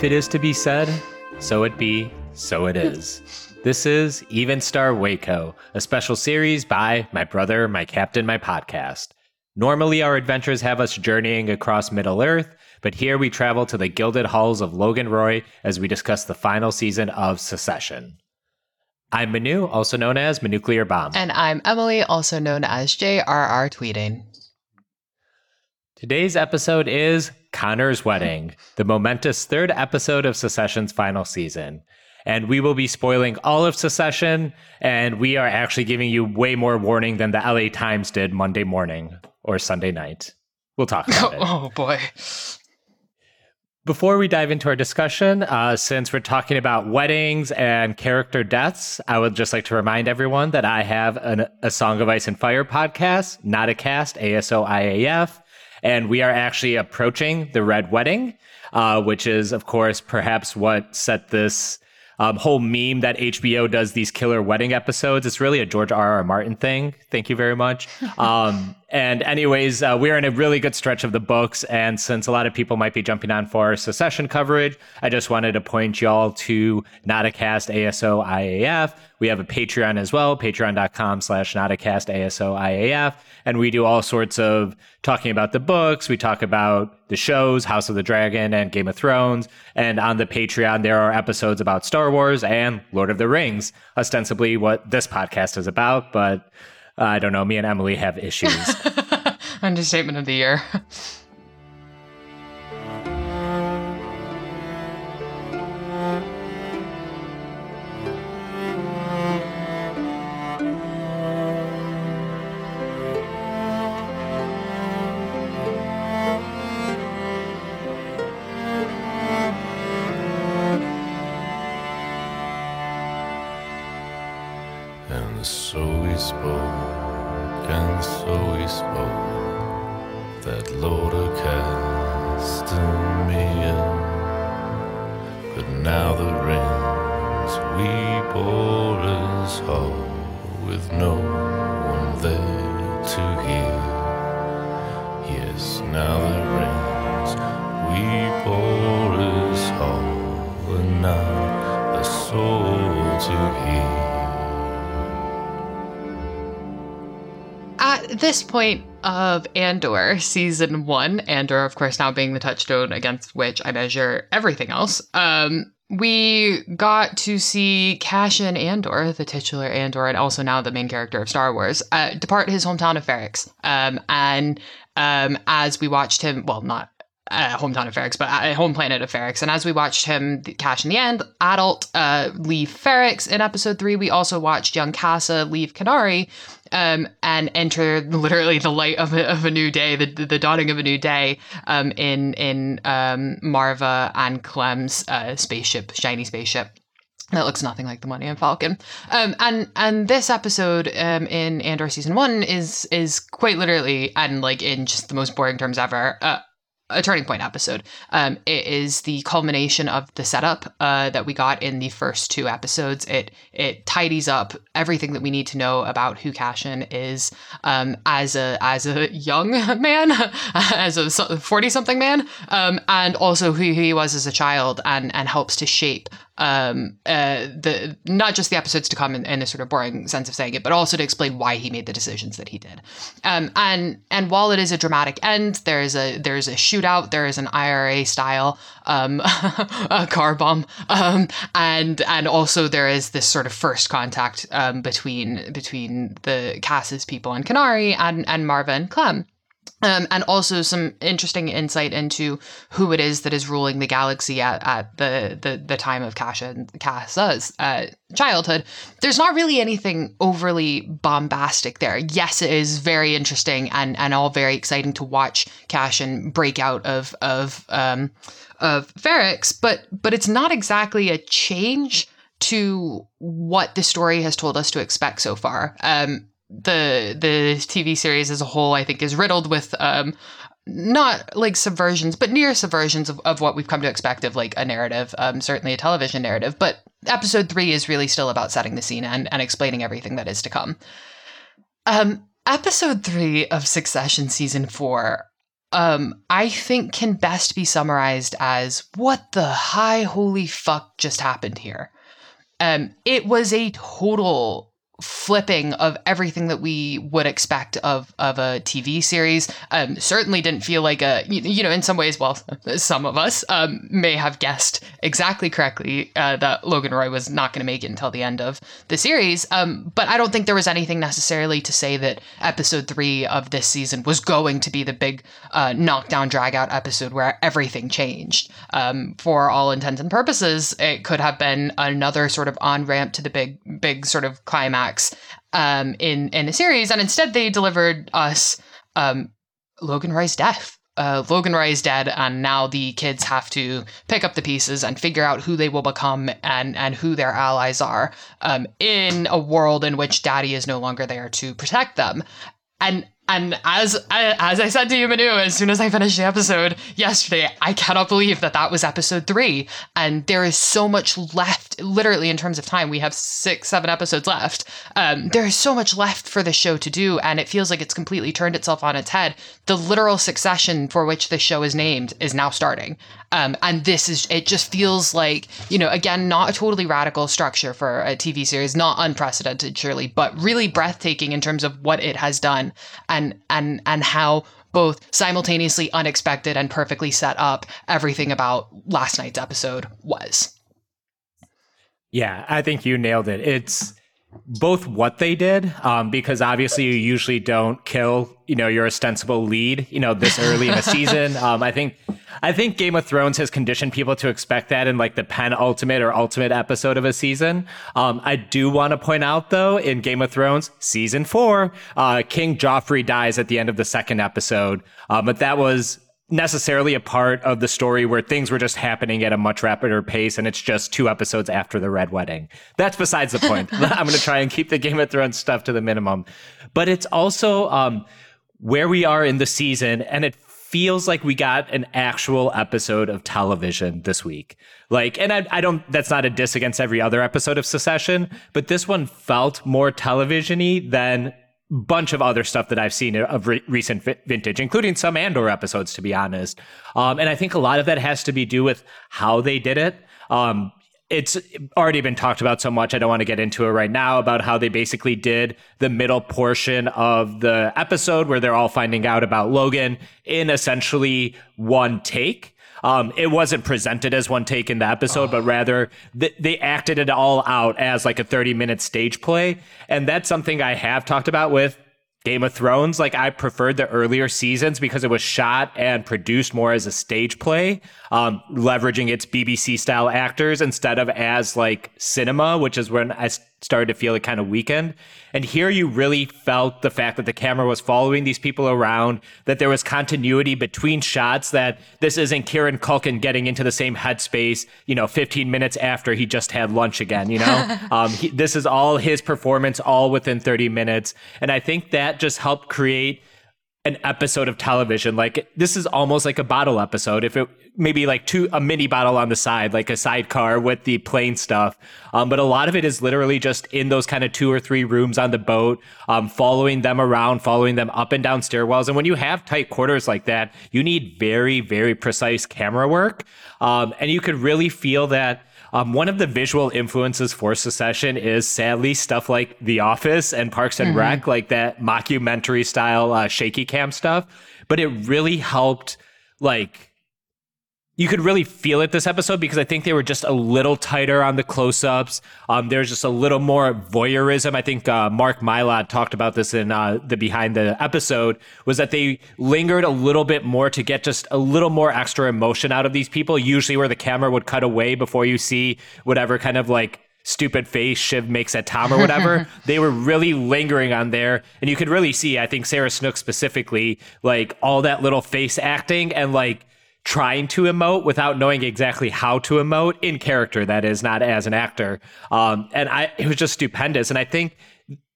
If it is to be said, so it be, so it is. This is Even Star Waco, a special series by My Brother, My Captain, My Podcast. Normally, our adventures have us journeying across Middle Earth, but here we travel to the gilded halls of Logan Roy as we discuss the final season of Succession. I'm Manu, also known as Manuclear Bomb. And I'm Emily, also known as JRR Tweetien. Today's episode is Connor's Wedding, the momentous third episode of Succession's final season. And we will be spoiling all of Succession, and we are actually giving you way more warning than the LA Times did Monday morning or Sunday night. We'll talk about it. Oh boy. Before we dive into our discussion, uh, since we're talking about weddings and character deaths, I would just like to remind everyone that I have an, a Song of Ice and Fire podcast, not a cast, ASOIAF and we are actually approaching the Red Wedding, uh, which is, of course, perhaps what set this um, whole meme that HBO does these killer wedding episodes. It's really a George R. R. Martin thing. Thank you very much. Um, and, anyways, uh, we're in a really good stretch of the books. And since a lot of people might be jumping on for Succession coverage, I just wanted to point y'all to Notacast ASO IAF. We have a Patreon as well, patreon.com slash Notacast ASO IAF. And we do all sorts of talking about the books. We talk about the shows, House of the Dragon and Game of Thrones. And on the Patreon, there are episodes about Star Wars and Lord of the Rings, ostensibly what this podcast is about. But I don't know. Me and Emily have issues. Understatement of the year. of Andor season one, Andor, of course, now being the touchstone against which I measure everything else, um, we got to see Cassian Andor, the titular Andor, and also now the main character of Star Wars, uh, depart his hometown of Ferrix. Um, and um, as we watched him, well, not uh, hometown of Ferrix, but uh, home planet of Ferrix. And as we watched him, Cassian Andor, adult, uh, leave Ferrix in episode three, we also watched young Kassa leave Kenari um, and enter literally the light of a, of a new day, the, the dawning of a new day um, in in um, Marva and Clem's uh, spaceship, shiny spaceship that looks nothing like the Millennium Falcon. Um, and and this episode um, in Andor season one is is quite literally and like in just the most boring terms ever. Uh, a turning point episode. Um, it is the culmination of the setup uh, that we got in the first two episodes. It it tidies up everything that we need to know about who Cassian is um, as a as a young man, as a forty something man, um, and also who he was as a child, and and helps to shape um, uh, the not just the episodes to come in, in, a sort of boring sense of saying it, but also to explain why he made the decisions that he did. Um, and and while it is a dramatic end, there is a there's a shootout, there is an IRA style um, a car bomb, um, and and also there is this sort of first contact um, between between the Kassa's people and Kenari and and Marva and Clem. Um, and also some interesting insight into who it is that is ruling the galaxy at, at the, the, the time of Cash and Kassa's uh, childhood. There's not really anything overly bombastic there. Yes, it is very interesting and, and all very exciting to watch Cassian break out of of um, of Ferrix, but but it's not exactly a change to what the story has told us to expect so far. Um, the the TV series as a whole, I think, is riddled with um, not like subversions, but near subversions of, of what we've come to expect of like a narrative, um, certainly a television narrative. But episode three is really still about setting the scene and, and explaining everything that is to come. Um, episode three of Succession season four um, I think can best be summarized as what the high holy fuck just happened here. Um, it was a total flipping of everything that we would expect of of a TV series. Um, certainly didn't feel like a you know in some ways. Well, some of us um, may have guessed exactly correctly uh, that Logan Roy was not going to make it until the end of the series. Um, but I don't think there was anything necessarily to say that episode three of this season was going to be the big uh, knockdown drag out episode where everything changed. Um, for all intents and purposes, it could have been another sort of on ramp to the big big sort of climax um, in in a series, and instead they delivered us um, Logan Roy's death. Uh, Logan Roy is dead, and now the kids have to pick up the pieces and figure out who they will become and and who their allies are um, in a world in which Daddy is no longer there to protect them. And and as as I said to you, Manu, as soon as I finished the episode yesterday, I cannot believe that that was episode three. And there is so much left, literally in terms of time. We have six, seven episodes left. Um, there is so much left for the show to do, and it feels like it's completely turned itself on its head. The literal succession for which the show is named is now starting. Um, and this is, it just feels like, you know, again, not a totally radical structure for a TV series, not unprecedented, surely, but really breathtaking in terms of what it has done and, and, and and how both simultaneously unexpected and perfectly set up everything about last night's episode was. Yeah, I think you nailed it. It's both what they did, um, because obviously you usually don't kill, you know, your ostensible lead, you know, this early in a season. Um, I think I think Game of Thrones has conditioned people to expect that in like the penultimate or ultimate episode of a season. Um, I do want to point out though, in Game of Thrones season four, uh, King Joffrey dies at the end of the second episode, uh, but that was necessarily a part of the story where things were just happening at a much rapider pace and it's just two episodes after the red wedding. That's besides the point. I'm going to try and keep the Game of Thrones stuff to the minimum. But it's also um, where we are in the season and it feels like we got an actual episode of television this week. Like, and I, I don't, that's not a diss against every other episode of Succession but this one felt more televisiony than bunch of other stuff that I've seen of re- recent vintage, including some Andor episodes, to be honest. Um, and I think a lot of that has to be do with how they did it. Um, it's already been talked about so much. I don't want to get into it right now about how they basically did the middle portion of the episode where they're all finding out about Logan in essentially one take. Um, it wasn't presented as one take in the episode, oh. but rather th- they acted it all out as like a 30 minute stage play. And that's something I have talked about with Game of Thrones, like I preferred the earlier seasons because it was shot and produced more as a stage play, um, leveraging its BBC style actors instead of as like cinema, which is when I started to feel it kind of weakened. And here you really felt the fact that the camera was following these people around, that there was continuity between shots, that this isn't Kieran Culkin getting into the same headspace, you know, 15 minutes after he just had lunch again, you know? um, he, this is all his performance, all within 30 minutes. And I think that just helped create an episode of television. Like this is almost like a bottle episode. If it maybe like two a mini bottle on the side, like a sidecar with the plane stuff. Um, but a lot of it is literally just in those kind of two or three rooms on the boat, um, following them around, following them up and down stairwells. And when you have tight quarters like that, you need very, very precise camera work. Um, and you could really feel that um, one of the visual influences for Succession is sadly stuff like The Office and Parks and mm-hmm. Rec, like that mockumentary style uh, shaky cam stuff. But it really helped, like, you could really feel it this episode because I think they were just a little tighter on the close ups. Um, there's just a little more voyeurism. I think uh, Mark Mylod talked about this in uh, the behind the episode was that they lingered a little bit more to get just a little more extra emotion out of these people. Usually, where the camera would cut away before you see whatever kind of like stupid face Shiv makes at Tom or whatever. they were really lingering on there. And you could really see, I think Sarah Snook specifically, like all that little face acting and like trying to emote without knowing exactly how to emote in character that is not as an actor. Um, and i it was just stupendous. And i think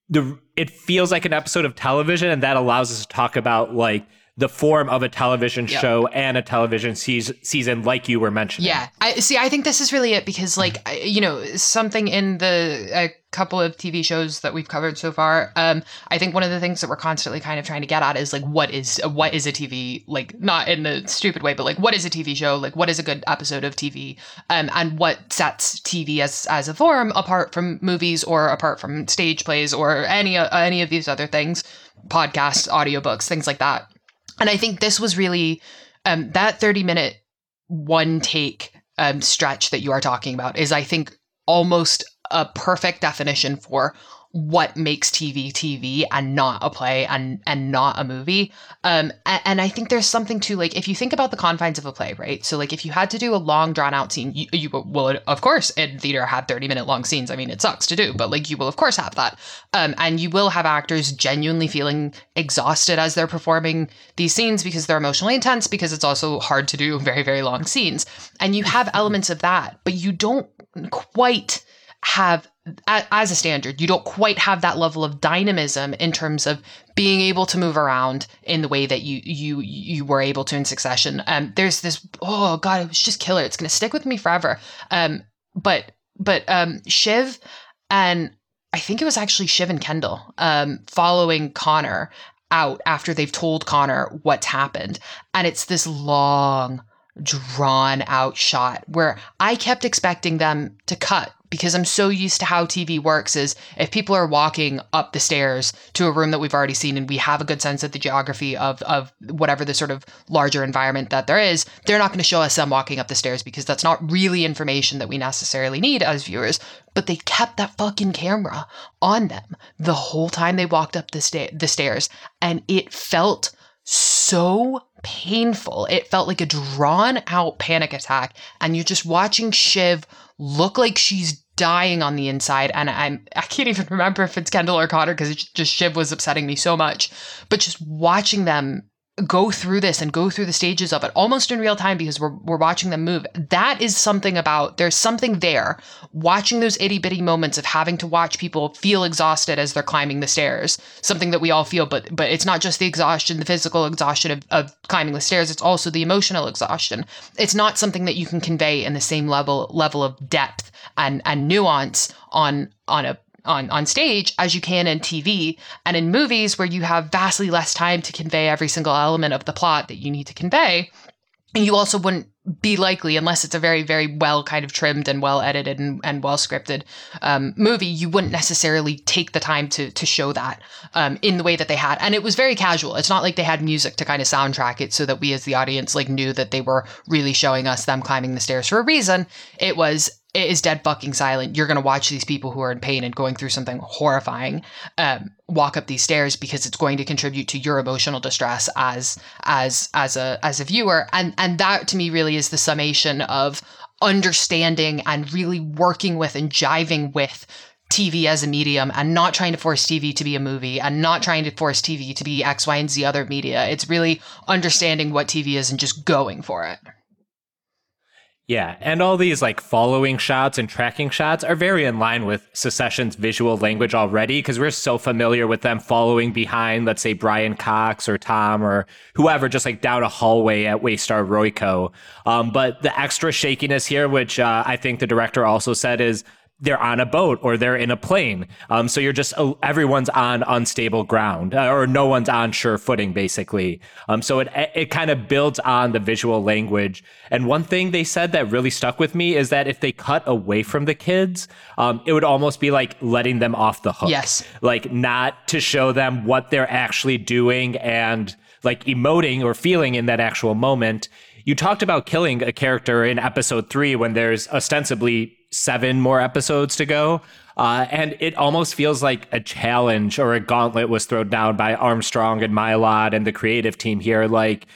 the it feels like an episode of television and that allows us to talk about like the form of a television yep. show and a television season, season like you were mentioning. Yeah. I see I think this is really it because like you know something in the a couple of TV shows that we've covered so far um I think one of the things that we're constantly kind of trying to get at is like what is what is a TV like not in the stupid way but like what is a TV show like what is a good episode of TV um and what sets TV as as a form apart from movies or apart from stage plays or any uh, any of these other things podcasts audiobooks things like that and I think this was really um, that 30 minute one take um, stretch that you are talking about is, I think, almost a perfect definition for what makes TV TV and not a play and and not a movie. Um, and, and, I think there's something to like if you think about the confines of a play, right? So like if you had to do a long drawn out scene, you, you will of course in theater have 30 minute long scenes. I mean, it sucks to do, but like you will of course have that. Um, and you will have actors genuinely feeling exhausted as they're performing these scenes because they're emotionally intense because it's also hard to do very very long scenes. And you have elements of that, but you don't quite have as a standard you don't quite have that level of dynamism in terms of being able to move around in the way that you you you were able to in succession. Um there's this oh god it was just killer. It's going to stick with me forever. Um but but um shiv and i think it was actually shiv and kendall um following connor out after they've told connor what's happened. And it's this long drawn out shot where I kept expecting them to cut because I'm so used to how TV works is if people are walking up the stairs to a room that we've already seen and we have a good sense of the geography of of whatever the sort of larger environment that there is, they're not going to show us them walking up the stairs because that's not really information that we necessarily need as viewers. But they kept that fucking camera on them the whole time they walked up the, sta- the stairs and it felt so painful. It felt like a drawn out panic attack. And you're just watching Shiv look like she's dying on the inside. And I'm, I can't even remember if it's Kendall or Connor because just Shiv was upsetting me so much. But just watching them go through this and go through the stages of it almost in real time because we're, we're watching them move. That is something about, there's something there watching those itty bitty moments of having to watch people feel exhausted as they're climbing the stairs. Something that we all feel, but, but it's not just the exhaustion, the physical exhaustion of, of climbing the stairs. It's also the emotional exhaustion. It's not something that you can convey in the same level, level of depth and, and nuance on, on a on, on stage as you can in TV and in movies where you have vastly less time to convey every single element of the plot that you need to convey. And you also wouldn't be likely, unless it's a very, very well kind of trimmed and well edited and, and well scripted um, movie, you wouldn't necessarily take the time to to show that um, in the way that they had. And it was very casual. It's not like they had music to kind of soundtrack it so that we as the audience like knew that they were really showing us them climbing the stairs for a reason. It was it is dead fucking silent. You're going to watch these people who are in pain and going through something horrifying um, walk up these stairs because it's going to contribute to your emotional distress as as as a as a viewer. And and that to me really is the summation of understanding and really working with and jiving with TV as a medium and not trying to force TV to be a movie and not trying to force TV to be X, Y, and Z other media. It's really understanding what TV is and just going for it. Yeah, and all these like following shots and tracking shots are very in line with Succession's visual language already because we're so familiar with them following behind, let's say Brian Cox or Tom or whoever, just like down a hallway at Waystar Royco. Um, but the extra shakiness here, which uh, I think the director also said is they're on a boat or they're in a plane. Um, so you're just uh, everyone's on unstable ground uh, or no one's on sure footing, basically. Um, so it it kind of builds on the visual language. And one thing they said that really stuck with me is that if they cut away from the kids, um, it would almost be like letting them off the hook. Yes, like not to show them what they're actually doing and like emoting or feeling in that actual moment. You talked about killing a character in episode three when there's ostensibly seven more episodes to go. Uh, and it almost feels like a challenge or a gauntlet was thrown down by Armstrong and Mylod and the creative team here. Like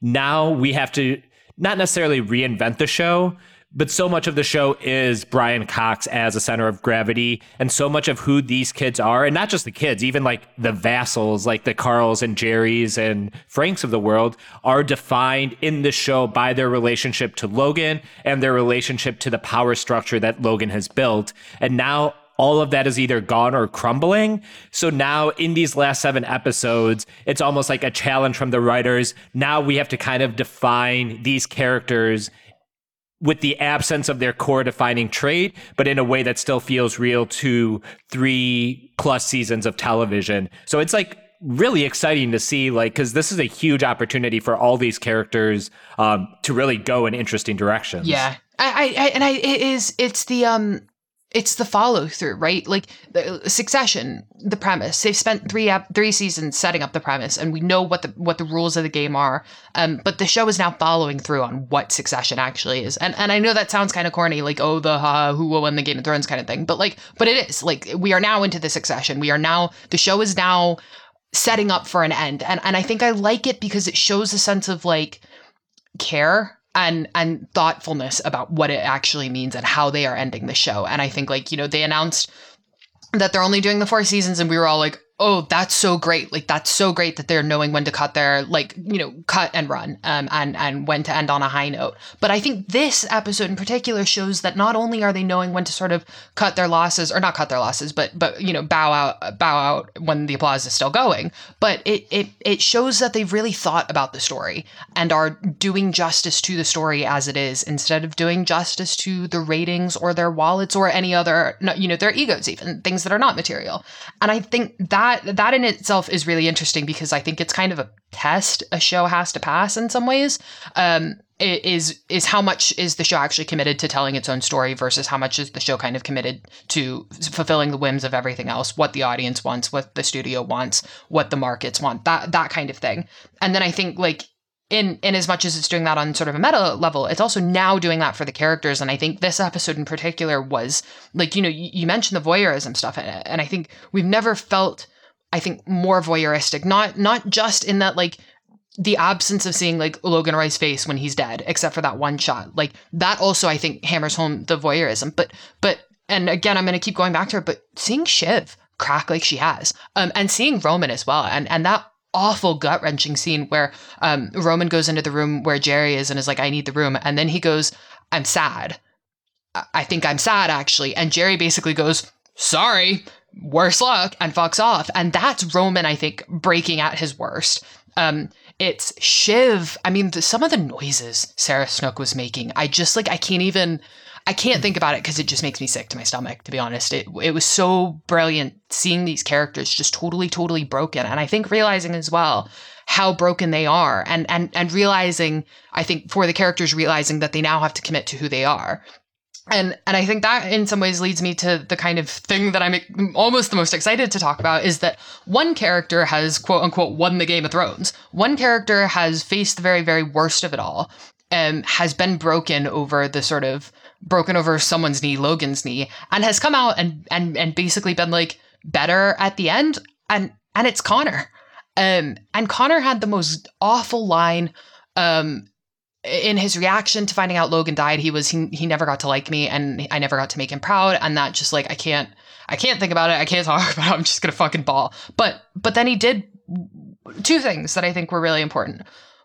now we have to not necessarily reinvent the show, but so much of the show is Brian Cox as a center of gravity, and so much of who these kids are, and not just the kids, even like the vassals, like the Carls and Jerrys and Franks of the world, are defined in the show by their relationship to Logan and their relationship to the power structure that Logan has built. And now all of that is either gone or crumbling. So now in these last seven episodes, it's almost like a challenge from the writers. Now we have to kind of define these characters with the absence of their core defining trait, but in a way that still feels real to three plus seasons of television. So it's like really exciting to see, like, because this is a huge opportunity for all these characters um, to really go in interesting directions. Yeah, I, I, and I, it is, it's the, um, it's the follow through, right? Like the Succession, the premise. They've spent three ep- three seasons setting up the premise, and we know what the what the rules of the game are. Um, but the show is now following through on what Succession actually is. And and I know that sounds kind of corny, like oh the who will win the Game of Thrones kind of thing. But like, but it is like we are now into the Succession. We are now the show is now setting up for an end, and and I think I like it because it shows a sense of like care and and thoughtfulness about what it actually means and how they are ending the show. And I think like, you know, they announced that they're only doing the four seasons and we were all like, oh, that's so great. Like that's so great that they're knowing when to cut their like, you know, cut and run um, and and when to end on a high note. But I think this episode in particular shows that not only are they knowing when to sort of cut their losses or not cut their losses, but but you know, bow out bow out when the applause is still going, but it it it shows that they've really thought about the story and are doing justice to the story as it is instead of doing justice to the ratings or their wallets or any other you know, their egos even, things that are not material. And I think that that that in itself is really interesting because I think it's kind of a test a show has to pass in some ways. Um, is is how much is the show actually committed to telling its own story versus how much is the show kind of committed to fulfilling the whims of everything else, what the audience wants, what the studio wants, what the markets want, that that kind of thing. And then I think like in in as much as it's doing that on sort of a meta level, it's also now doing that for the characters. And I think this episode in particular was like, you know, you, you mentioned the voyeurism stuff. And I think we've never felt, I think, more voyeuristic. Not not just in that like the absence of seeing like Logan Roy's face when he's dead, except for that one shot. Like that also I think hammers home the voyeurism. But but and again I'm gonna keep going back to her, but seeing Shiv crack like she has. Um and seeing Roman as well. And and that awful gut wrenching scene where um, Roman goes into the room where Jerry is and is like, I need the room. And then he goes, I'm sad. I think I'm sad actually. And Jerry basically goes, Sorry, worse luck, and fucks off. And that's Roman, I think, breaking at his worst. Um, it's Shiv. I mean, the, some of the noises Sarah Snook was making, I just like, I can't even. I can't think about it because it just makes me sick to my stomach, to be honest. It, it was so brilliant seeing these characters just totally, totally broken. And I think realizing as well how broken they are and, and, and realizing, I think for the characters, realizing that they now have to commit to who they are. And, and I think that in some ways leads me to the kind of thing that I'm almost the most excited to talk about is that one character has quote unquote won the Game of Thrones. One character has faced the very, very worst of it all and has been broken over the sort of broken over someone's knee, Logan's knee, and has come out and and and basically been like better at the end. And and it's Connor. Um, and Connor had the most awful line. Um, in his reaction to finding out Logan died, he was he he never got to like me, and I never got to make him proud, and that just like I can't I can't think about it. I can't talk about it. I'm just gonna fucking ball. But but then he did two things that I think were really important.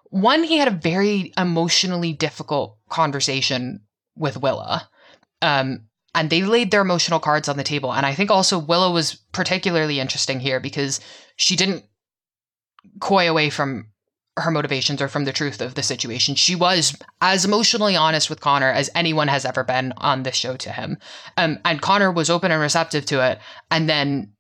One, he had a very emotionally difficult conversation with Willa. Um, and they laid their emotional cards on the table. And I think also Willa was particularly interesting here because she didn't coy away from her motivations or from the truth of the situation. She was as emotionally honest with Connor as anyone has ever been on this show to him. Um, and Connor was open and receptive to it. And then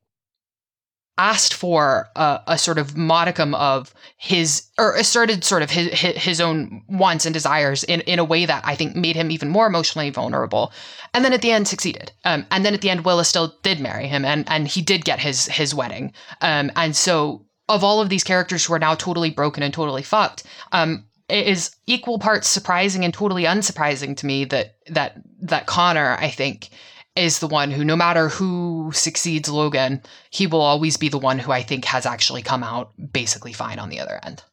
asked for a, a, sort of modicum of his or asserted sort of his his own wants and desires in, in a way that I think made him even more emotionally vulnerable. And then at the end succeeded. Um, and then at the end Willa still did marry him and and he did get his his wedding. Um, and so of all of these characters who are now totally broken and totally fucked, um, it is equal parts surprising and totally unsurprising to me that that that Connor, I think, is the one who, no matter who succeeds Logan, he will always be the one who I think has actually come out basically fine on the other end.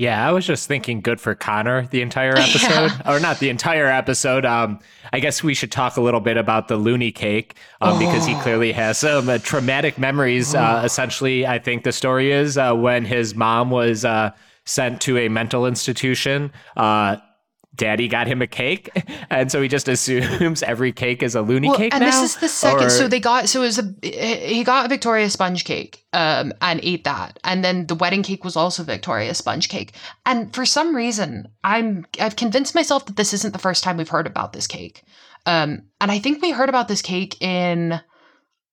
Yeah, I was just thinking good for Connor the entire episode, yeah. or not the entire episode. Um, I guess we should talk a little bit about the loony cake um, oh. because he clearly has some uh, traumatic memories. Uh, essentially, I think the story is uh, when his mom was uh, sent to a mental institution uh, daddy got him a cake and so he just assumes every cake is a loony Well, cake and now this is the second. Or- So they got so it was a he got a Victoria sponge cake um and ate that, and then the wedding cake was also Victoria sponge cake. And for some reason, I'm I've convinced myself that this isn't the first time we've heard about this cake. Um, and I think we heard about this cake in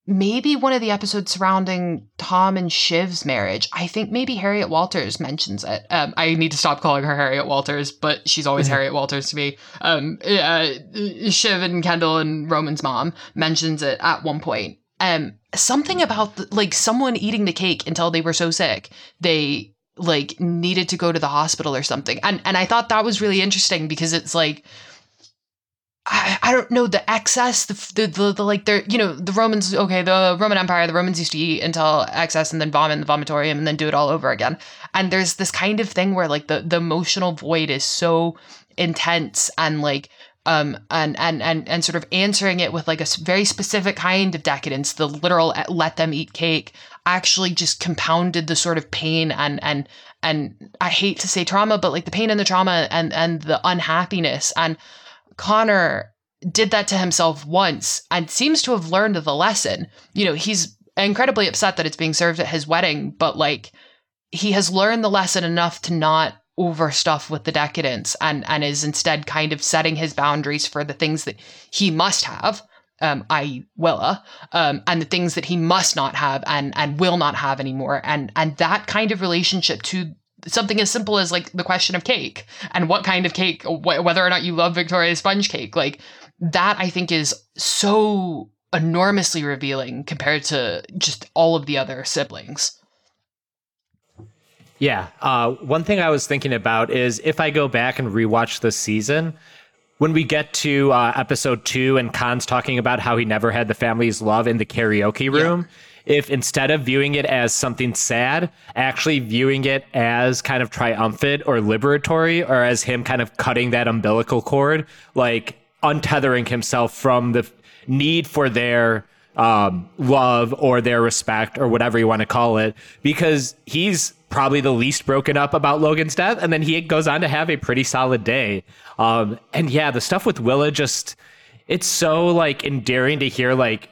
maybe one of the episodes surrounding Tom and Shiv's marriage. I think maybe Harriet Walters mentions it. Um, I need to stop calling her Harriet Walters, but she's always Harriet Walters to me. Um, uh, Shiv and Kendall and Roman's mom mentions it at one point. Um, something about the, like someone eating the cake until they were so sick they like needed to go to the hospital or something. And and I thought that was really interesting because it's like I, I don't know the excess the, the the the like they're you know the Romans okay the Roman Empire the Romans used to eat until excess and then vomit in the vomitorium and then do it all over again. And there's this kind of thing where like the the emotional void is so intense and like um and and and and sort of answering it with like a very specific kind of decadence the literal uh, let them eat cake actually just compounded the sort of pain and and and I hate to say trauma but like the pain and the trauma and and the unhappiness. And Connor did that to himself once and seems to have learned the lesson. You know, he's incredibly upset that it's being served at his wedding, but like he has learned the lesson enough to not overstuff with the decadence and and is instead kind of setting his boundaries for the things that he must have um, i.e. Willa, um, and the things that he must not have and and will not have anymore, and and that kind of relationship to something as simple as like the question of cake and what kind of cake, wh- whether or not you love Victoria's sponge cake, like that, I think is so enormously revealing compared to just all of the other siblings. Yeah. Uh, one thing I was thinking about is if I go back and rewatch the season, when we get to uh, episode two and Con's talking about how he never had the family's love in the karaoke room, if instead of viewing it as something sad, actually viewing it as kind of triumphant or liberatory, or as him kind of cutting that umbilical cord, like untethering himself from the need for their um, love or their respect or whatever you want to call it, because he's probably the least broken up about Logan's death, and then he goes on to have a pretty solid day. Um, and yeah, the stuff with Willa just it's so like endearing to hear like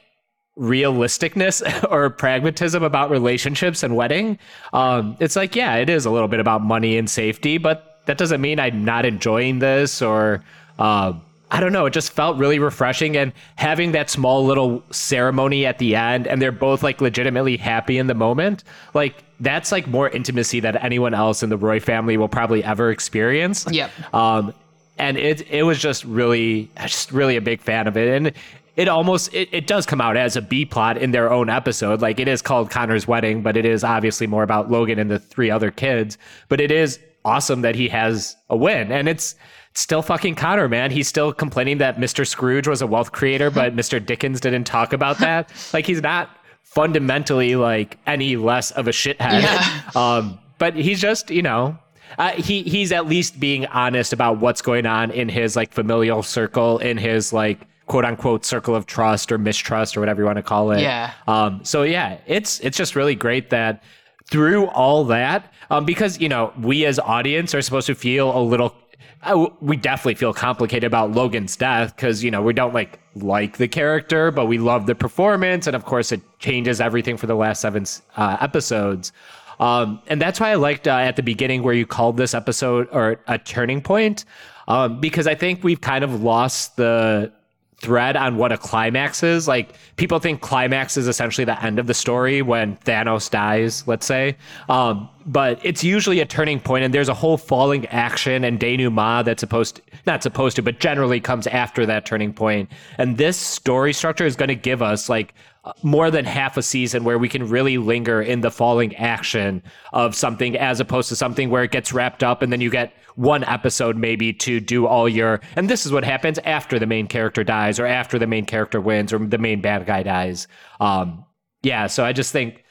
realisticness or pragmatism about relationships and wedding. Um, it's like, yeah, it is a little bit about money and safety, but that doesn't mean I'm not enjoying this or uh, I don't know. It just felt really refreshing and having that small little ceremony at the end and they're both like legitimately happy in the moment. Like that's like more intimacy that anyone else in the Roy family will probably ever experience. Yep. Um, and it it was just really just really a big fan of it and it almost it, it does come out as a b plot in their own episode. Like it is called connor's wedding but it is obviously more about logan and the three other kids. But it is awesome that he has a win and it's still fucking connor man. He's still complaining that mr scrooge was a wealth creator but mr dickens didn't talk about that. Like he's not fundamentally like any less of a shithead. Yeah. um but he's just you know uh, he he's at least being honest about what's going on in his like familial circle, in his like quote unquote circle of trust or mistrust or whatever you want to call it. Yeah. Um. So yeah, it's it's just really great that through all that, um, because you know we as audience are supposed to feel a little. Uh, we definitely feel complicated about Logan's death because you know we don't like like the character, but we love the performance, and of course it changes everything for the last seven uh, episodes. Um, and that's why I liked uh, at the beginning where you called this episode or a turning point, um, because I think we've kind of lost the thread on what a climax is. Like people think climax is essentially the end of the story when Thanos dies, let's say. Um, but it's usually a turning point, and there's a whole falling action and denouement that's supposed to, not supposed to, but generally comes after that turning point. And this story structure is going to give us like more than half a season where we can really linger in the falling action of something as opposed to something where it gets wrapped up and then you get one episode maybe to do all your and this is what happens after the main character dies or after the main character wins or the main bad guy dies. Um yeah so i just think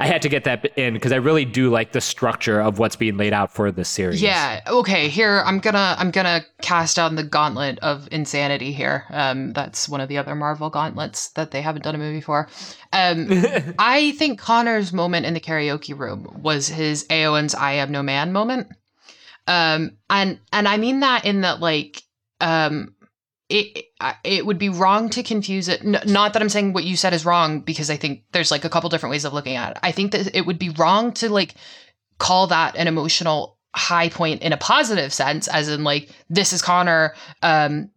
i had to get that in because i really do like the structure of what's being laid out for this series Yeah. Okay. Here, I'm gonna I'm gonna cast down the gauntlet of insanity. Here, um, that's one of the other Marvel gauntlets that they haven't done a movie for. Um, I think Connor's moment in the karaoke room was his Éowyn's "I am no man" moment. Um, and and I mean that in that like um it it would be wrong to confuse it. Not that I'm saying what you said is wrong because I think there's like a couple different ways of looking at it. I think that it would be wrong to like call that an emotional high point in a positive sense, as in like this is Connor um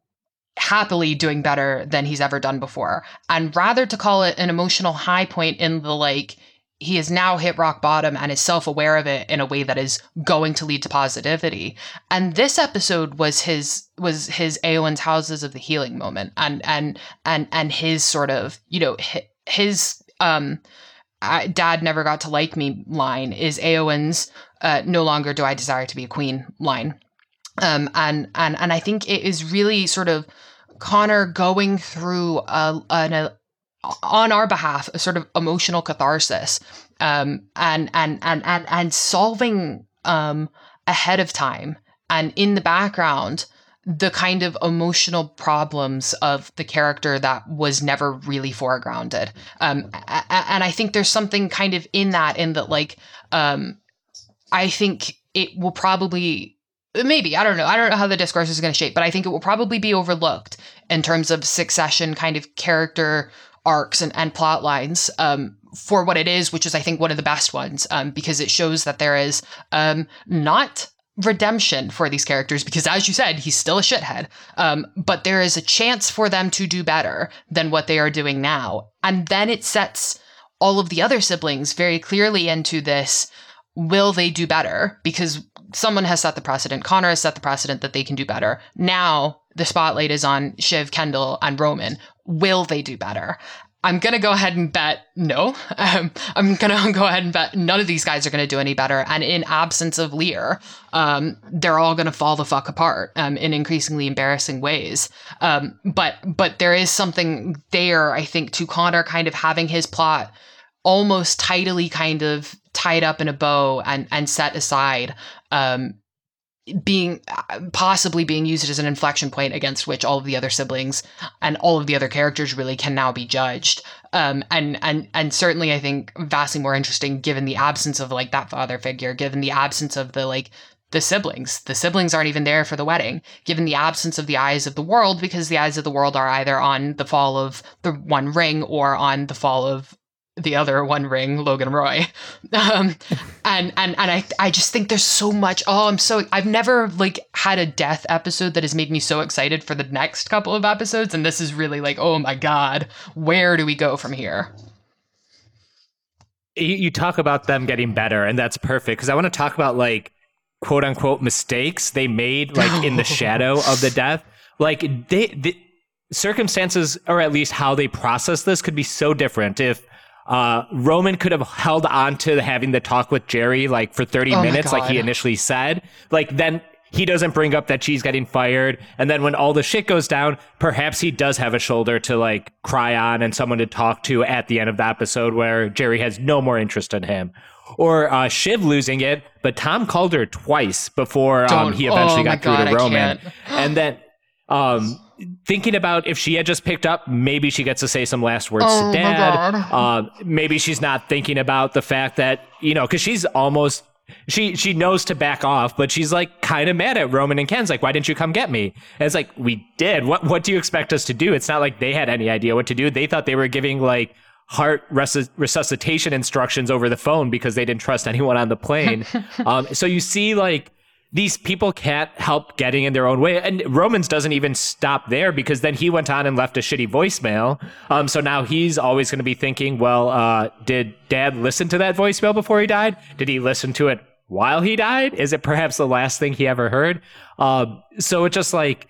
happily doing better than he's ever done before, and rather to call it an emotional high point in the like he has now hit rock bottom and is self-aware of it in a way that is going to lead to positivity. And this episode was his was his Éowyn's houses of the healing moment and and and and his sort of you know his um I, dad never got to like me line is Éowyn's uh, no longer do I desire to be a queen line. Um and and and I think it is really sort of Connor going through a, an, on our behalf a sort of emotional catharsis um, and, and and and and solving um, ahead of time and in the background the kind of emotional problems of the character that was never really foregrounded. Um, and i think there's something kind of in that in that like um, i think it will probably maybe i don't know i don't know how the discourse is going to shape but i think it will probably be overlooked in terms of succession kind of character arcs and, and plot lines um, for what it is, which is, I think, one of the best ones um, because it shows that there is um, not redemption for these characters because, as you said, he's still a shithead. Um, but there is a chance for them to do better than what they are doing now. And then it sets all of the other siblings very clearly into this will they do better? Because someone has set the precedent. Connor has set the precedent that they can do better. Now the spotlight is on Shiv, Kendall, and Roman. Will they do better? I'm going to go ahead and bet no. Um, I'm going to go ahead and bet none of these guys are going to do any better. And in absence of Lear, um, they're all going to fall the fuck apart um, in increasingly embarrassing ways. Um, but but there is something there, I think, to Connor kind of having his plot almost tidily kind of tied up in a bow and and set aside um, being possibly being used as an inflection point against which all of the other siblings and all of the other characters really can now be judged. Um, and and and certainly i think vastly more interesting given the absence of like that father figure given the absence of the like the siblings. The siblings aren't even there for the wedding. Given the absence of the eyes of the world because the eyes of the world are either on the fall of the one ring or on the fall of the other One Ring, Logan Roy, um, and and and I I just think there's so much. Oh, I'm so I've never like had a death episode that has made me so excited for the next couple of episodes, and this is really like, oh my god, where do we go from here? You talk about them getting better, and that's perfect because I want to talk about like quote unquote mistakes they made like in the shadow of the death. Like they, the circumstances, or at least how they process this, could be so different if uh, Roman could have held on to having the talk with Jerry like for 30 oh minutes, like he initially said. Like then he doesn't bring up that she's getting fired. And then when all the shit goes down, perhaps he does have a shoulder to like cry on and someone to talk to at the end of the episode where Jerry has no more interest in him. Or uh, Shiv losing it, but Tom called her twice before um, he eventually oh got through God, to Roman. and then um, thinking about if she had just picked up, maybe she gets to say some last words oh, to dad. Uh, maybe she's not thinking about the fact that you know because she's almost she she knows to back off, but she's like kind of mad at Roman and Ken's like, why didn't you come get me? And it's like we did. What what do you expect us to do? It's not like they had any idea what to do. They thought they were giving like heart res- resuscitation instructions over the phone because they didn't trust anyone on the plane. um, so you see like these people can't help getting in their own way. And Romans doesn't even stop there because then he went on and left a shitty voicemail. Um, so now he's always going to be thinking, well, uh, did dad listen to that voicemail before he died? Did he listen to it while he died? Is it perhaps the last thing he ever heard? Um, so it's just like,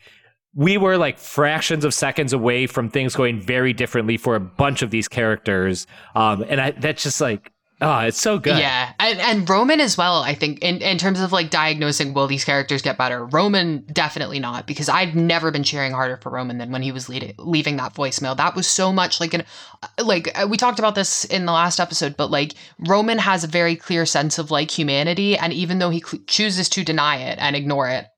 we were like fractions of seconds away from things going very differently for a bunch of these characters. Um, and I, that's just like, Oh, it's so good. Yeah. And, and Roman as well, I think, in, in terms of like diagnosing will these characters get better, Roman definitely not, because I've never been cheering harder for Roman than when he was leading, leaving that voicemail. That was so much like an, like, uh, we talked about this in the last episode, but like Roman has a very clear sense of like humanity. And even though he cl- chooses to deny it and ignore it,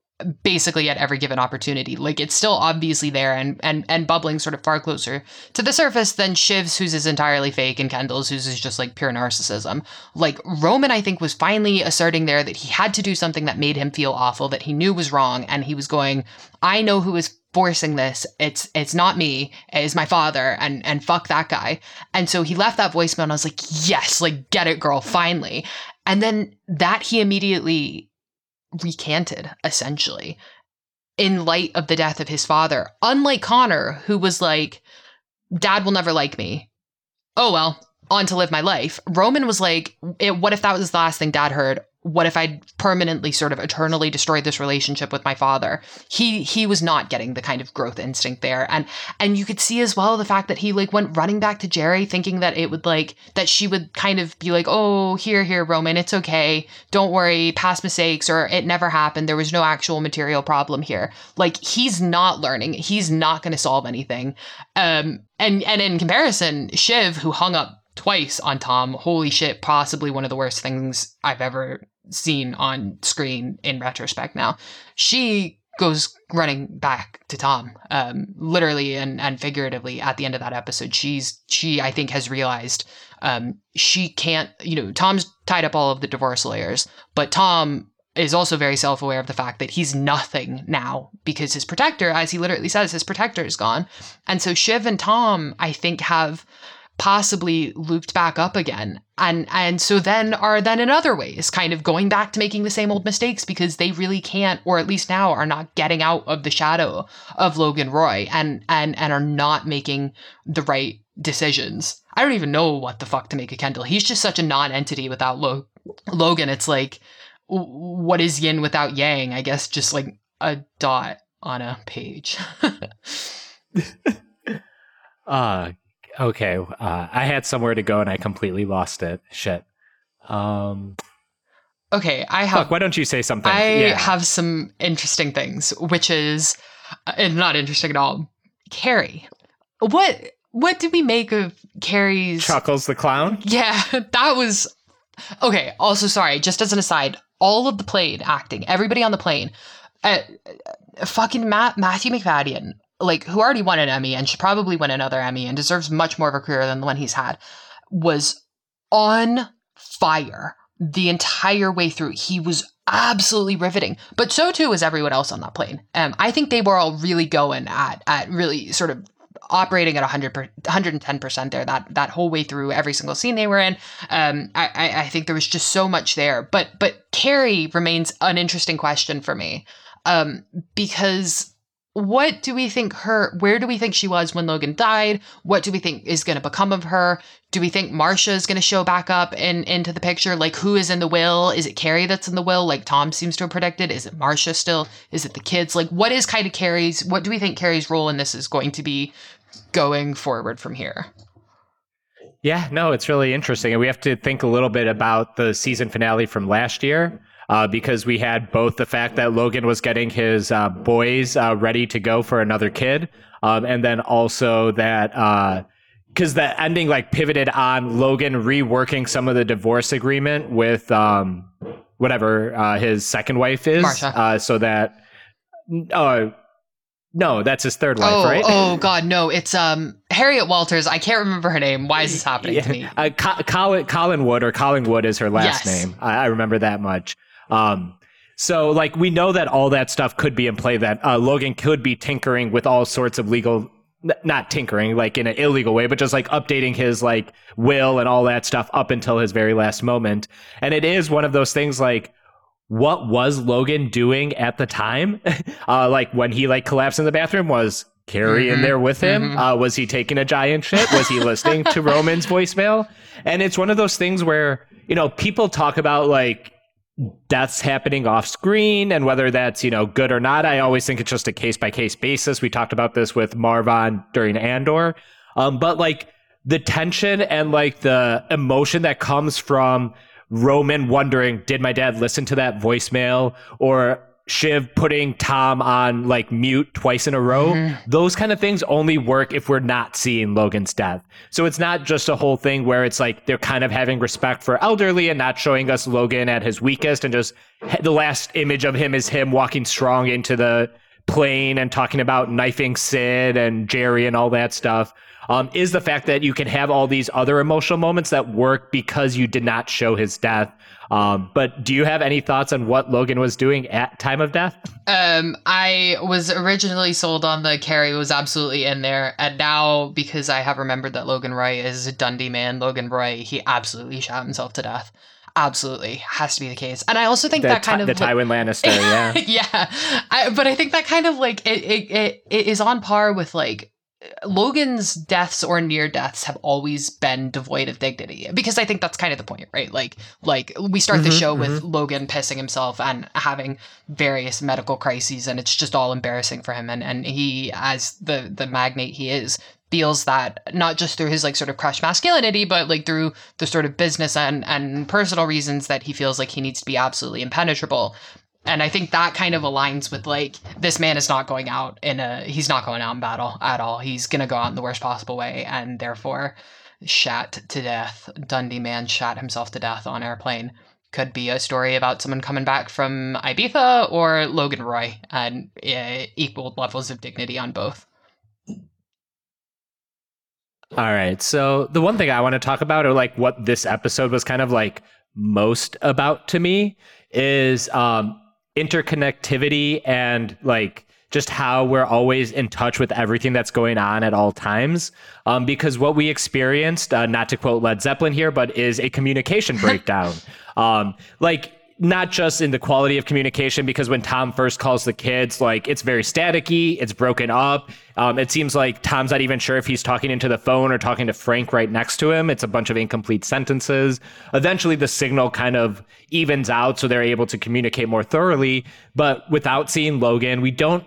basically at every given opportunity. Like it's still obviously there and and and bubbling sort of far closer to the surface than Shiv's whose is entirely fake and Kendall's whose is just like pure narcissism. Like Roman I think was finally asserting there that he had to do something that made him feel awful that he knew was wrong and he was going I know who is forcing this. It's it's not me. It's my father and and fuck that guy. And so he left that voicemail and I was like, "Yes, like get it girl, finally." And then that he immediately recanted essentially in light of the death of his father. Unlike Connor who was like, "Dad will never like me." Oh well, on to live my life. Roman was like, "What if that was the last thing dad heard? What if I'd permanently sort of eternally destroyed this relationship with my father? He he was not getting the kind of growth instinct there. And and you could see as well the fact that he like went running back to Gerri thinking that it would like that she would kind of be like, "Oh, here here Roman, it's okay. Don't worry, past mistakes or it never happened. There was no actual material problem here." Like he's not learning. He's not going to solve anything. Um and and in comparison, Shiv who hung up twice on Tom. Holy shit, possibly one of the worst things I've ever seen on screen in retrospect now. She goes running back to Tom, um, literally and, and figuratively at the end of that episode. She's she I think has realized um, she can't, you know, Tom's tied up all of the divorce lawyers, but Tom is also very self-aware of the fact that he's nothing now because his protector, as he literally says, his protector is gone. And so Shiv and Tom, I think, have possibly looped back up again. And and so then are then in other ways kind of going back to making the same old mistakes because they really can't or at least now are not getting out of the shadow of Logan Roy and and and are not making the right decisions. I don't even know what the fuck to make of kendall. He's just such a non-entity without Lo- logan. It's like what is yin without yang? I guess just like a dot on a page. Uh okay, uh, I had somewhere to go and I completely lost it. Shit. Um, okay, I have. Fuck, why don't you say something? I yeah. have some interesting things, which is uh, not interesting at all. Kerry, what what did we make of Kerry's Chuckles the clown? Yeah, that was okay. Also, sorry, just as an aside, all of the plane acting, everybody on the plane, uh, uh fucking Matt Matthew Macfadyen like who already won an Emmy and should probably win another Emmy and deserves much more of a career than the one he's had, was on fire the entire way through. He was absolutely riveting, but so too was everyone else on that plane. Um, I think they were all really going at at really sort of operating at 100 110% there that that whole way through every single scene they were in um, I, I think there was just so much there but but kerry remains an interesting question for me um, because what do we think her where do we think she was when logan died? What do we think is going to become of her? Do we think marcia is going to show back up in into the picture? Like who is in the will? Is it kerry that's in the will? Like tom seems to have predicted. Is it marcia still? Is it the kids? Like what is kind of kerry's what do we think kerry's role in this is going to be going forward from here? Yeah no it's really interesting and we have to think a little bit about the season finale from last year uh, because we had both the fact that Logan was getting his uh, boys uh, ready to go for another kid, um, and then also that because uh, the ending like pivoted on Logan reworking some of the divorce agreement with um, whatever uh, his second wife is, uh, so that oh. No, that's his third wife, oh, right? Oh God, no! It's um Harriet Walters. I can't remember her name. Why is this happening yeah. to me? Uh, Colin Colin Wood or Collingwood is her last yes. name. I, I, remember that much. Um, so like we know that all that stuff could be in play. That uh, Logan could be tinkering with all sorts of legal, not tinkering like in an illegal way, but just like updating his like will and all that stuff up until his very last moment. And it is one of those things like what was Logan doing at the time? uh, like when he like collapsed in the bathroom was Kerry mm-hmm, in there with him? Mm-hmm. Uh, was he taking a giant shit? Was he listening to Roman's voicemail? And it's one of those things where, you know, people talk about like deaths happening off screen and whether that's you know good or not i always think it's just a case by case basis. We talked about this with marvon during andor. Um, but like the tension and like the emotion that comes from roman wondering did my dad listen to that voicemail? Or Shiv putting Tom on like mute twice in a row, mm-hmm. those kind of things only work if we're not seeing Logan's death. So it's not just a whole thing where it's like they're kind of having respect for elderly and not showing us Logan at his weakest and just the last image of him is him walking strong into the plane and talking about knifing Sid and Gerri and all that stuff. Um, is the fact that you can have all these other emotional moments that work because you did not show his death. Um, but do you have any thoughts on what Logan was doing at time of death? Um, I was originally sold on the Kerry was absolutely in there, and now because I have remembered that Logan Roy is a Dundee man, Logan Roy, he absolutely shot himself to death. Absolutely has to be the case, and I also think the that kind of the Tywin Lannister, yeah, yeah. I, but I think that kind of like it, it, it, it is on par with like Logan's deaths or near deaths have always been devoid of dignity because I think that's kind of the point, right? Like, like we start mm-hmm, the show mm-hmm. with Logan pissing himself and having various medical crises, and it's just all embarrassing for him. And and he, as the the magnate he is, feels that not just through his like sort of crushed masculinity, but like through the sort of business and and personal reasons that he feels like he needs to be absolutely impenetrable and I think that kind of aligns with like this man is not going out in a he's not going out in battle at all. He's gonna go out in the worst possible way, and therefore shot to death. Dundee man shot himself to death on airplane. Could be a story about someone coming back from Ibiza or Logan Roy, and uh, equal levels of dignity on both. All right. So the one thing I want to talk about, or like what this episode was kind of like most about to me, is um, interconnectivity and like just how we're always in touch with everything that's going on at all times. Um, because what we experienced, uh, not to quote Led Zeppelin here, but is a communication breakdown. um, like not just in the quality of communication, because when Tom first calls the kids, like it's very staticky, it's broken up. Um, it seems like Tom's not even sure if he's talking into the phone or talking to Frank right next to him. It's a bunch of incomplete sentences. Eventually, the signal kind of evens out, so they're able to communicate more thoroughly. But without seeing Logan, we don't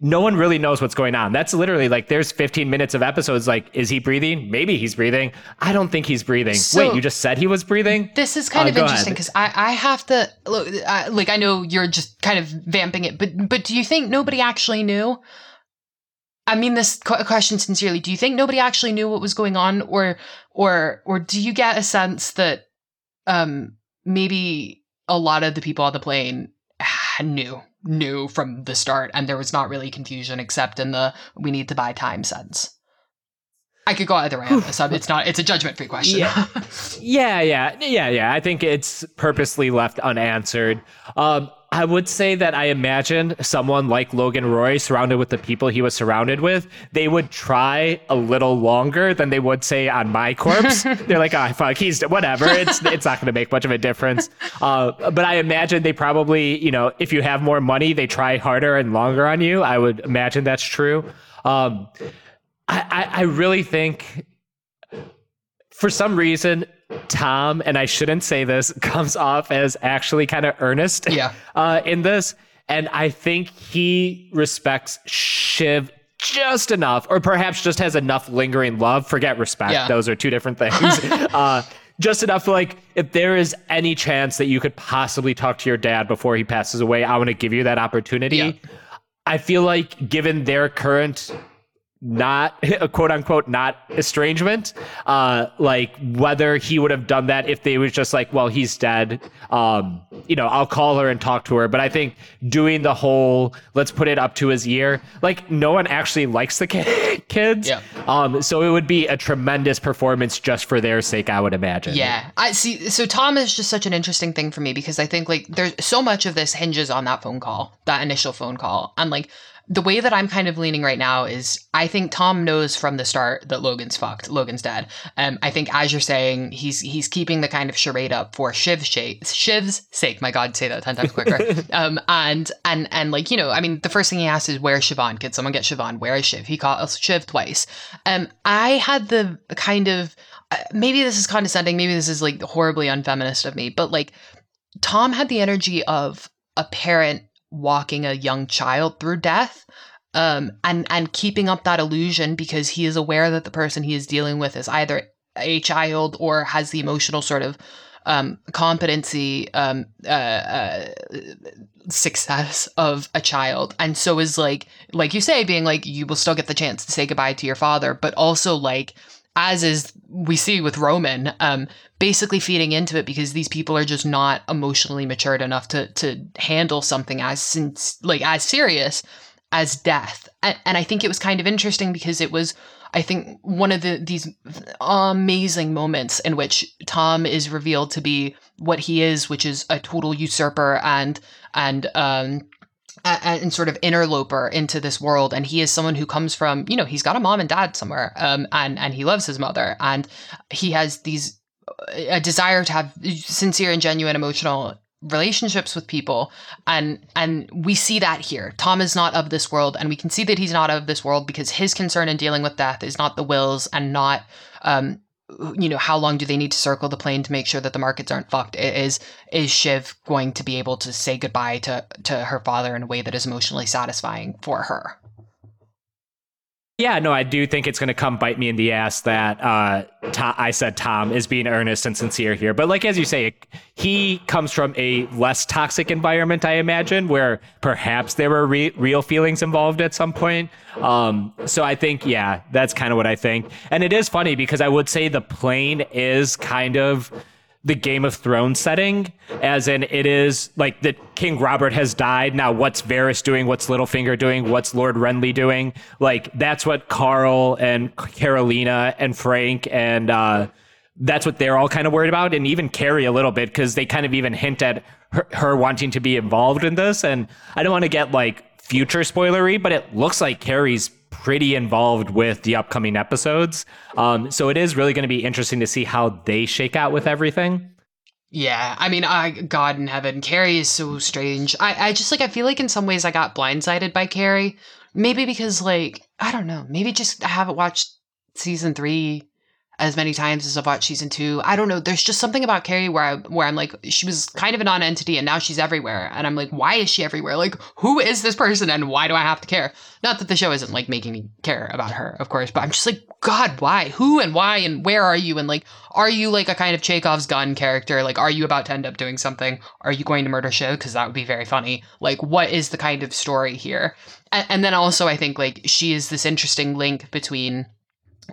no one really knows what's going on. That's literally like there's 15 minutes of episodes. Like, is he breathing? Maybe he's breathing. I don't think he's breathing. So, Wait, you just said he was breathing? This is kind uh, of interesting because I, I have to look. I, like, I know you're just kind of vamping it, but but do you think nobody actually knew? I mean this question sincerely. Do you think nobody actually knew what was going on, or or or do you get a sense that um maybe a lot of the people on the plane knew knew from the start and there was not really confusion except in the we need to buy time sense. I could go either way on this. It's not. It's a judgment-free question. Yeah. yeah, yeah, yeah, yeah. I think it's purposely left unanswered. Um, I would say that I imagine someone like Logan Roy, surrounded with the people he was surrounded with, they would try a little longer than they would say on my corpse. They're like, "Oh fuck, he's whatever. It's it's not going to make much of a difference." Uh, but I imagine they probably, you know, if you have more money, they try harder and longer on you. I would imagine that's true. Um, I, I, I really think, for some reason, Tom, and I shouldn't say this, comes off as actually kind of earnest yeah. uh, in this. And I think he respects Shiv just enough, or perhaps just has enough lingering love. Forget respect; yeah. those are two different things. uh, just enough, like if there is any chance that you could possibly talk to your dad before he passes away, I want to give you that opportunity. Yeah. I feel like, given their current not a quote unquote not estrangement uh like whether he would have done that if they was just like well he's dead. Um you know i'll call her and talk to her. But i think doing the whole let's put it up to his ear like no one actually likes the kids. Yeah. um so it would be a tremendous performance just for their sake i would imagine. Yeah. I see so tom is just such an interesting thing for me because i think like there's so much of this hinges on that phone call that initial phone call. And like the way that I'm kind of leaning right now is I think Tom knows from the start that Logan's fucked. Logan's dead. Um, I think as you're saying, he's he's keeping the kind of charade up for Shiv's sake. Shiv's sake. My God, say that ten times quicker. um, and and and like you know, I mean, the first thing he asks is where's Siobhan? Can someone get Siobhan? Where is Shiv? He calls Shiv twice. Um, I had the kind of uh, maybe this is condescending, maybe this is like horribly unfeminist of me, but like Tom had the energy of a parent walking a young child through death um, and and keeping up that illusion because he is aware that the person he is dealing with is either a child or has the emotional sort of um, competency um, uh, uh, success of a child. And so is like like you say being like you will still get the chance to say goodbye to your father but also like as is we see with roman um, basically feeding into it because these people are just not emotionally matured enough to to handle something as since like as serious as death. And, and i think it was kind of interesting because it was I think one of the these amazing moments in which Tom is revealed to be what he is, which is a total usurper and and um and sort of interloper into this world. And he is someone who comes from you know he's got a mom and dad somewhere um and and he loves his mother. And he has these a desire to have sincere and genuine emotional relationships with people. And and we see that here. Tom is not of this world and we can see that he's not of this world because his concern in dealing with death is not the wills and not um you know how long do they need to circle the plane to make sure that the markets aren't fucked? Is is shiv going to be able to say goodbye to to her father in a way that is emotionally satisfying for her yeah, no, I do think it's going to come bite me in the ass that uh, I said Tom is being earnest and sincere here. But like as you say, he comes from a less toxic environment, I imagine, where perhaps there were re- real feelings involved at some point. Um, so I think, yeah, that's kind of what I think. And it is funny because I would say the plane is kind of the Game of Thrones setting, as in it is like that King Robert has died. Now, what's Varys doing? What's Littlefinger doing? What's Lord Renly doing? Like, that's what Karl and Karolina and Frank and uh, that's what they're all kind of worried about. And even Kerry a little bit, because they kind of even hint at her, her wanting to be involved in this. And I don't want to get like future spoilery, but it looks like Kerry's pretty involved with the upcoming episodes. Um, so it is really going to be interesting to see how they shake out with everything. Yeah, I mean, I God in heaven, Kerry is so strange. I, I just like I feel like in some ways I got blindsided by Kerry. Maybe because like I don't know, maybe just I haven't watched season three as many times as I've watched season two. I don't know. There's just something about Kerry where I where I'm like, she was kind of a non-entity and now she's everywhere. And I'm like, why is she everywhere? Like, who is this person and why do I have to care? Not that the show isn't like making me care about her, of course, but I'm just like, God, why? Who and why and where are you? And like, are you like a kind of Chekhov's gun character? Like, are you about to end up doing something? Are you going to murder Shiv? Because that would be very funny. Like, what is the kind of story here? And, and then also, I think like she is this interesting link between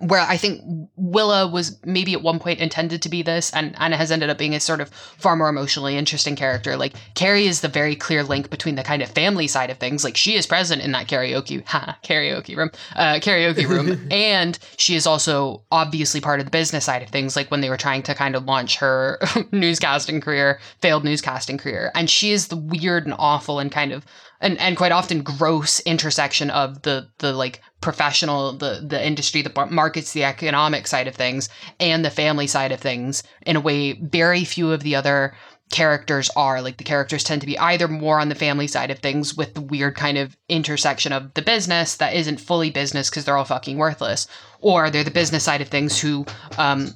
where I think Willa was maybe at one point intended to be this and, and has ended up being a sort of far more emotionally interesting character. Like Kerry is the very clear link between the kind of family side of things. Like she is present in that karaoke ha, karaoke room, uh, karaoke room, and she is also obviously part of the business side of things. Like when they were trying to kind of launch her newscasting career, failed newscasting career, and she is the weird and awful and kind of and and quite often gross intersection of the the like professional the the industry the markets the economic side of things and the family side of things in a way very few of the other characters are. Like the characters tend to be either more on the family side of things with the weird kind of intersection of the business that isn't fully business because they're all fucking worthless or they're the business side of things who um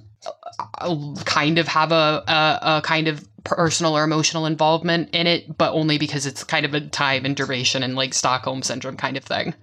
kind of have a, a, a kind of personal or emotional involvement in it, but only because it's kind of a time and duration and like Stockholm syndrome kind of thing.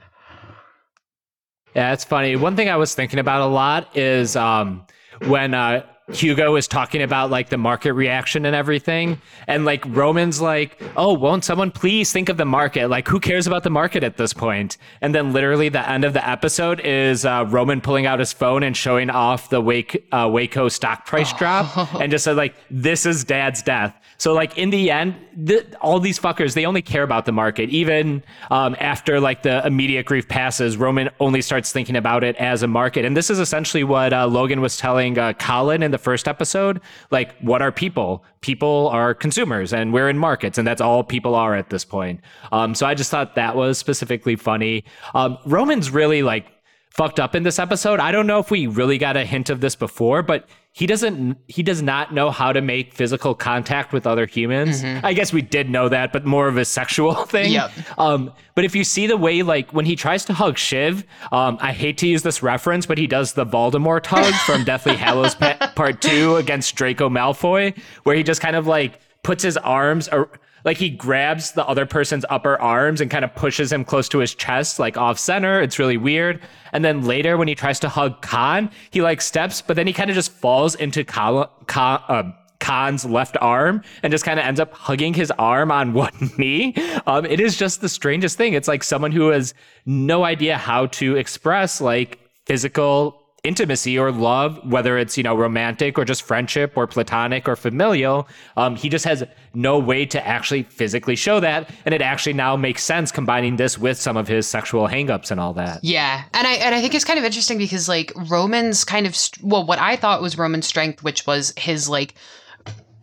Yeah, it's funny. One thing I was thinking about a lot is um, when uh, Hugo is talking about like the market reaction and everything. And like Roman's like, oh, won't someone please think of the market? Like, who cares about the market at this point? And then literally the end of the episode is uh, Roman pulling out his phone and showing off the Wake, uh, Waco stock price drop and just said, like, this is dad's death. So like in the end, the, all these fuckers, they only care about the market. Even um, after like the immediate grief passes, Roman only starts thinking about it as a market. And this is essentially what uh, Logan was telling uh, Colin in the first episode. Like, what are people? People are consumers, and we're in markets, and that's all people are at this point. Um, so I just thought that was specifically funny. Um, Roman's really like fucked up in this episode. I don't know if we really got a hint of this before, but he doesn't he does not know how to make physical contact with other humans. Mm-hmm. I guess we did know that, but more of a sexual thing. Yep. Um, but if you see the way like when he tries to hug Shiv, um, I hate to use this reference, but he does the Voldemort hug from Deathly Hallows Part 2 against Draco Malfoy, where he just kind of like puts his arms ar- like he grabs the other person's upper arms and kind of pushes him close to his chest, like off center. It's really weird. And then later, when he tries to hug Con, he like steps, but then he kind of just falls into Con, Con, uh, Con's left arm and just kind of ends up hugging his arm on one knee. Um, it is just the strangest thing. It's like someone who has no idea how to express like physical intimacy or love, whether it's, you know, romantic or just friendship or platonic or familial. Um, he just has no way to actually physically show that. And it actually now makes sense combining this with some of his sexual hangups and all that. Yeah. And I, and I think it's kind of interesting because like Roman's kind of, well, what I thought was Roman's strength, which was his like,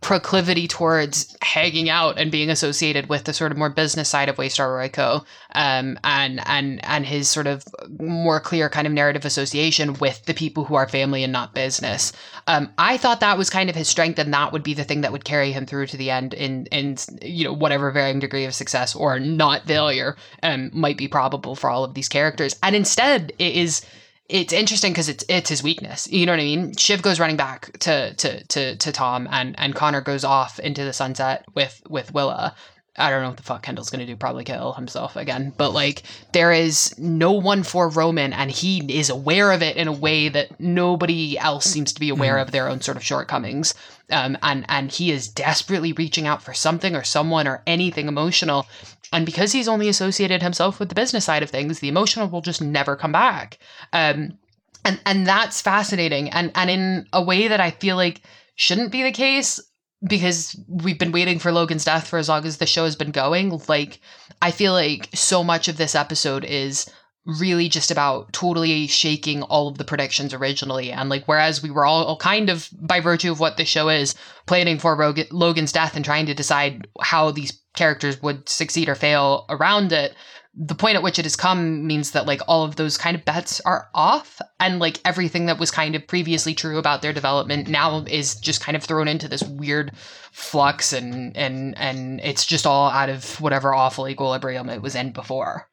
proclivity towards hanging out and being associated with the sort of more business side of Waystar Royco, um, and and and his sort of more clear kind of narrative association with the people who are family and not business. Um, I thought that was kind of his strength, and that would be the thing that would carry him through to the end in in you know whatever varying degree of success or not failure um, might be probable for all of these characters. And instead, it is it's interesting because it's it's his weakness. You know what I mean? Shiv goes running back to to to to Tom, and and Connor goes off into the sunset with with Willa. I don't know what the fuck Kendall's gonna do. Probably kill himself again. But like, there is no one for Roman, and he is aware of it in a way that nobody else seems to be aware of their own sort of shortcomings. Um, and and he is desperately reaching out for something or someone or anything emotional. And because he's only associated himself with the business side of things, the emotional will just never come back. Um, and and that's fascinating. And and in a way that I feel like shouldn't be the case because we've been waiting for Logan's death for as long as the show has been going. Like, I feel like so much of this episode is really just about totally shaking all of the predictions originally. And like, whereas we were all kind of, by virtue of what the show is, planning for Logan's death and trying to decide how these characters would succeed or fail around it, the point at which it has come means that like all of those kind of bets are off and like everything that was kind of previously true about their development now is just kind of thrown into this weird flux and and and it's just all out of whatever awful equilibrium it was in before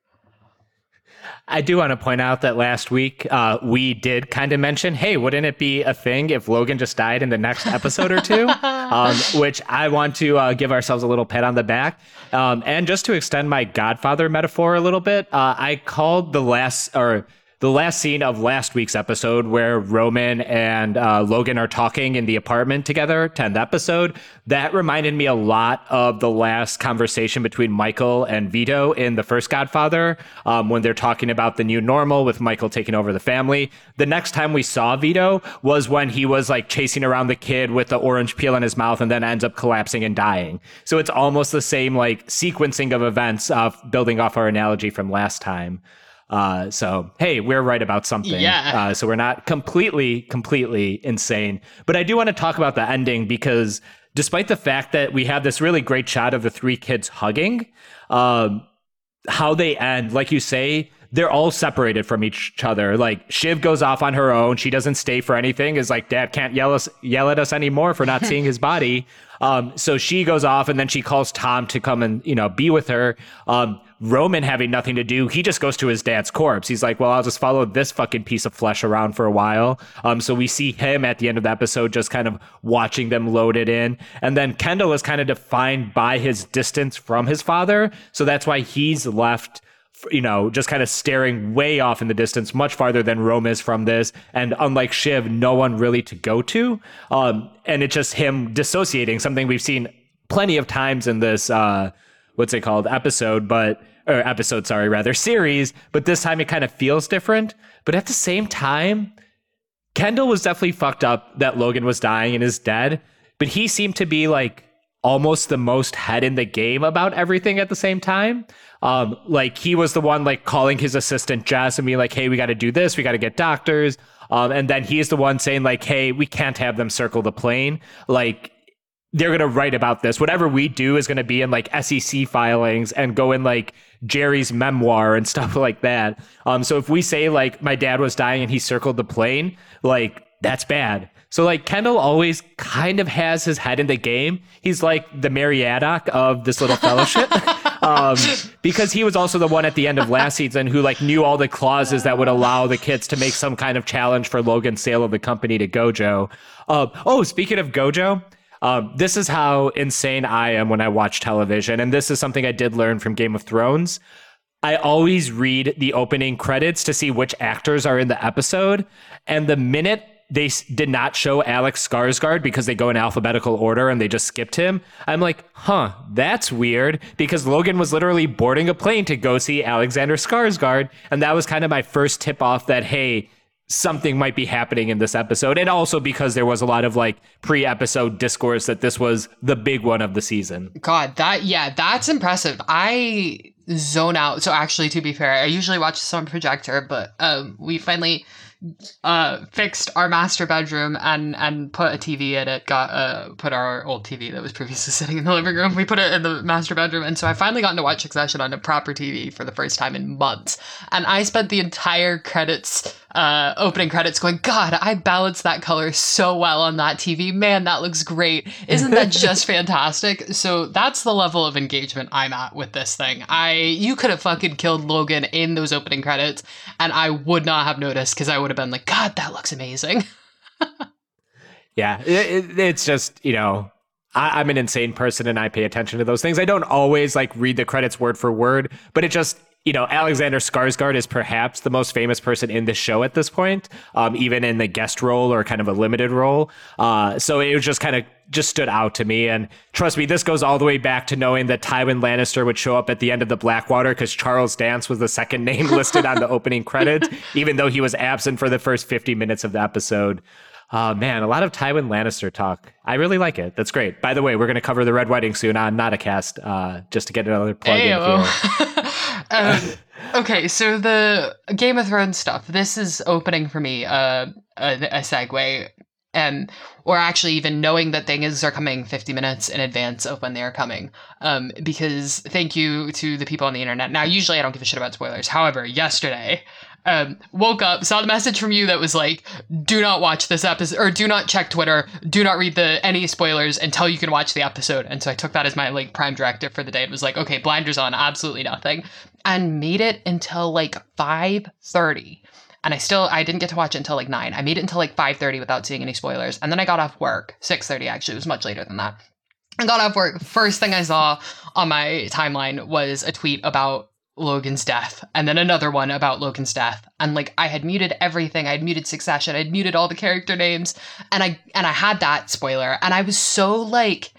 I do want to point out that last week uh, we did kind of mention, hey, wouldn't it be a thing if Logan just died in the next episode or two? um, which I want to uh, give ourselves a little pat on the back. Um, and just to extend my Godfather metaphor a little bit, uh, I called the last or the last scene of last week's episode where Roman and uh, Logan are talking in the apartment together, 10th episode, that reminded me a lot of the last conversation between Michael and Vito in the first Godfather um, when they're talking about the new normal with Michael taking over the family. The next time we saw Vito was when he was like chasing around the kid with the orange peel in his mouth and then ends up collapsing and dying. So it's almost the same like sequencing of events of building off our analogy from last time. Uh, so hey, we're right about something. Yeah. Uh, so we're not completely, completely insane. But I do want to talk about the ending because despite the fact that we have this really great shot of the three kids hugging, um, how they end, like you say, they're all separated from each other. Like Shiv goes off on her own. She doesn't stay for anything. Is like, Dad can't yell us yell at us anymore for not seeing his body. Um, so she goes off and then she calls Tom to come and, you know, be with her. Um, Roman having nothing to do, he just goes to his dad's corpse. He's like, well, I'll just follow this fucking piece of flesh around for a while. Um, so we see him at the end of the episode just kind of watching them load it in. And then Kendall is kind of defined by his distance from his father. So that's why he's left you know, just kind of staring way off in the distance, much farther than Rome is from this. And unlike Shiv, no one really to go to. Um, and it's just him dissociating, something we've seen plenty of times in this, uh, what's it called, episode, but or episode, sorry, rather series, but this time it kind of feels different. But at the same time, Kendall was definitely fucked up that Logan was dying and is dead, but he seemed to be like almost the most head in the game about everything at the same time. Um, like he was the one like calling his assistant Jess and being like, "Hey, we got to do this. We got to get doctors." Um, and then he's the one saying like, "Hey, we can't have them circle the plane." Like they're going to write about this. Whatever we do is going to be in like SEC filings and go in like Gerri's memoir and stuff like that. Um, so if we say like my dad was dying and he circled the plane, like that's bad. So like Kendall always kind of has his head in the game. He's like the Meriadoc of this little fellowship. um, because he was also the one at the end of last season who like knew all the clauses that would allow the kids to make some kind of challenge for Logan's sale of the company to Gojo. Uh, oh, speaking of Gojo, Um, this is how insane I am when I watch television. And this is something I did learn from Game of Thrones. I always read the opening credits to see which actors are in the episode. And the minute they did not show Alex Skarsgård because they go in alphabetical order and they just skipped him. I'm like, huh, that's weird because Logan was literally boarding a plane to go see Alexander Skarsgård. And that was kind of my first tip off that, hey, something might be happening in this episode. And also because there was a lot of like pre episode discourse that this was the big one of the season. God, that, yeah, that's impressive. I zone out. So actually, to be fair, I usually watch this on projector, but um, we finally uh fixed our master bedroom and and put a TV in it. Got uh put our old TV that was previously sitting in the living room. We put it in the master bedroom, and so I finally got to watch Succession on a proper TV for the first time in months. And I spent the entire credits uh, opening credits going, God, I balanced that color so well on that TV. Man, that looks great. Isn't that just fantastic? So that's the level of engagement I'm at with this thing. I you could have fucking killed Logan in those opening credits, and I would not have noticed because I would have been like, God, that looks amazing. yeah, it, it, it's just you know I, am an insane person and I pay attention to those things. I don't always like read the credits word for word, but it just you know, Alexander Skarsgård is perhaps the most famous person in the show at this point, um, even in the guest role or kind of a limited role. Uh, so it was just kind of just stood out to me. And trust me, this goes all the way back to knowing that Tywin Lannister would show up at the end of the Blackwater because Charles Dance was the second name listed on the opening credits, even though he was absent for the first 50 minutes of the episode. Oh man, a lot of Tywin Lannister talk. I really like it. That's great. By the way, we're going to cover the Red Wedding soon on Not a Cast, uh, just to get another plug in here. um, okay, so the Game of Thrones stuff. This is opening for me uh, a, a segue, and or actually even knowing that things are coming 50 minutes in advance of when they are coming. Um, because thank you to the people on the internet. Now, usually I don't give a shit about spoilers. However, yesterday um, woke up, saw the message from you that was like, "Do not watch this episode, or do not check Twitter, do not read the any spoilers until you can watch the episode." And so I took that as my like prime directive for the day. It was like, "Okay, blinders on, absolutely nothing," and made it until like five thirty. And I still I didn't get to watch it until like nine. I made it until like five thirty without seeing any spoilers, and then I got off work six thirty. Actually, it was much later than that. I got off work. First thing I saw on my timeline was a tweet about Logan's death, and then another one about Logan's death. And like I had muted everything. I had muted Succession. I'd muted all the character names, and I and I had that spoiler, and I was so like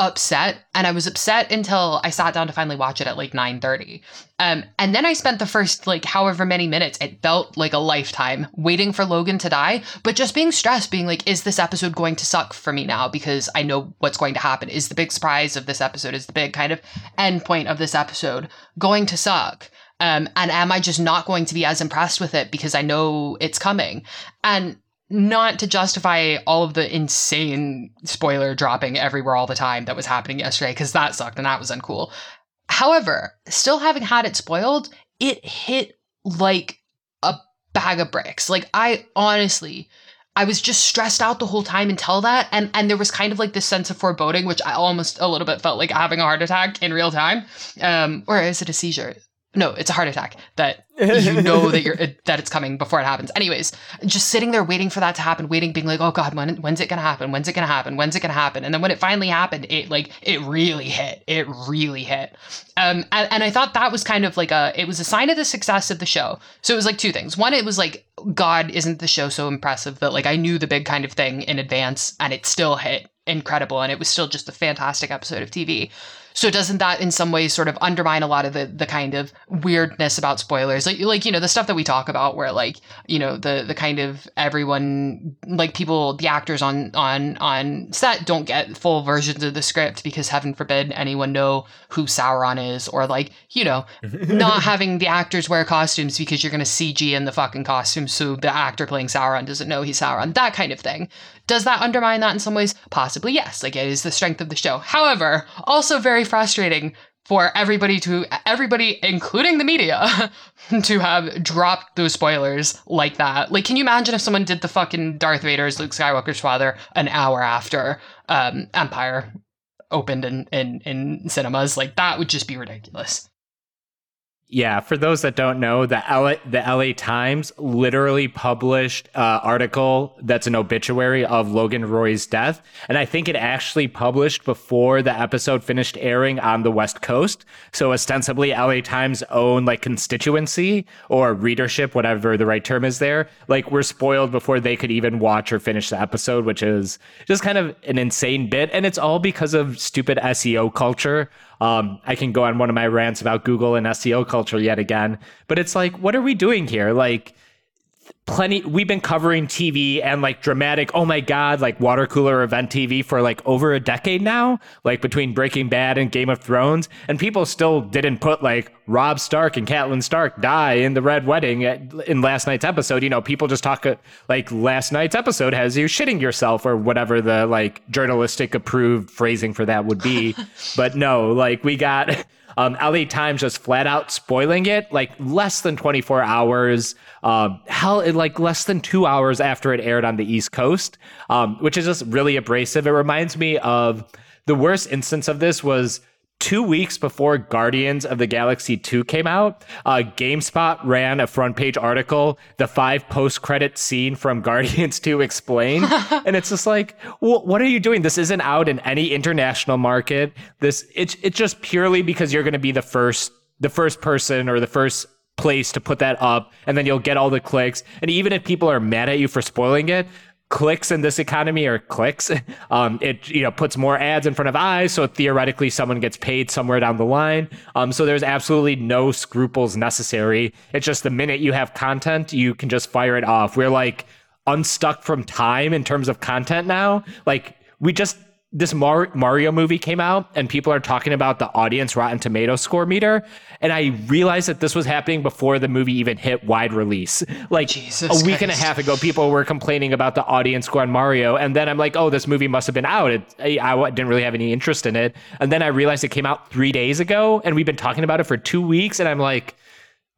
upset and i was upset until i sat down to finally watch it at like 9.30 um, and then i spent the first like however many minutes it felt like a lifetime waiting for logan to die but just being stressed being like is this episode going to suck for me now? Because i know what's going to happen. Is the big surprise of this episode is the big kind of end point of this episode going to suck? Um, and am i just not going to be as impressed with it because i know it's coming? And not to justify all of the insane spoiler dropping everywhere all the time that was happening yesterday, because that sucked and that was uncool. However, still having had it spoiled, it hit like a bag of bricks. Like I honestly, I was just stressed out the whole time until that, and and there was kind of like this sense of foreboding, which I almost a little bit felt like having a heart attack in real time, um, or is it a seizure? No, it's a heart attack that you know that you're that it's coming before it happens. Anyways, just sitting there waiting for that to happen, waiting, being like, oh god, when when's it gonna happen? When's it gonna happen? When's it gonna happen? And then when it finally happened, it like it really hit. It really hit. Um, and, and I thought that was kind of like a it was a sign of the success of the show. So it was like two things. One, it was like, God, isn't the show so impressive that like I knew the big kind of thing in advance and it still hit incredible and it was still just a fantastic episode of TV. So doesn't that in some ways sort of undermine a lot of the the kind of weirdness about spoilers? Like like you know the stuff that we talk about where like you know the the kind of everyone like people the actors on on on set don't get full versions of the script because heaven forbid anyone know who Sauron is or like you know not having the actors wear costumes because you're going to CG in the fucking costume so the actor playing Sauron doesn't know he's Sauron that kind of thing. Does that undermine that in some ways? Possibly yes. Like it is the strength of the show. However, also very frustrating for everybody to everybody including the media to have dropped those spoilers like that. Like can you imagine if someone did the fucking darth vader's luke skywalker's father an hour after um, empire opened in, in in cinemas? Like that would just be ridiculous Yeah, for those that don't know, the LA, the LA Times literally published an article that's an obituary of Logan Roy's death, and I think it actually published before the episode finished airing on the West Coast. So ostensibly, LA Times own like constituency or readership, whatever the right term is there. Like we're spoiled before they could even watch or finish the episode, which is just kind of an insane bit, and it's all because of stupid SEO culture. Um, I can go on one of my rants about Google and SEO culture yet again, but it's like, what are we doing here? Like, plenty we've been covering TV and like dramatic oh my god like water cooler event TV for like over a decade now like between Breaking Bad and Game of Thrones. And people still didn't put like Rob Stark and Catelyn Stark die in the Red Wedding in last night's episode. You know people just talk uh, like last night's episode has you shitting yourself or whatever the like journalistic approved phrasing for that would be. But no like we got um, LA Times just flat out spoiling it like less than 24 hours, um, hell, like less than two hours after it aired on the East Coast, um, which is just really abrasive. It reminds me of the worst instance of this was two weeks before Guardians of the Galaxy 2 came out, uh, GameSpot ran a front page article, the five post credit scene from Guardians 2 explained. and it's just like, well, what are you doing? This isn't out in any international market. This it's it's just purely because you're going to be the first the first person or the first place to put that up and then you'll get all the clicks and even if people are mad at you for spoiling it clicks in this economy are clicks. Um, it you know puts more ads in front of eyes, so theoretically someone gets paid somewhere down the line. Um, so there's absolutely no scruples necessary. It's just the minute you have content, you can just fire it off. We're like unstuck from time in terms of content now. Like we just this Mar- Mario movie came out and people are talking about the audience Rotten Tomato score meter. And I realized that this was happening before the movie even hit wide release. Like Jesus a week Christ. and a half ago, people were complaining about the audience score on Mario. And then I'm like, oh, this movie must have been out. It, I, I didn't really have any interest in it. And then I realized it came out three days ago and we've been talking about it for two weeks. And I'm like,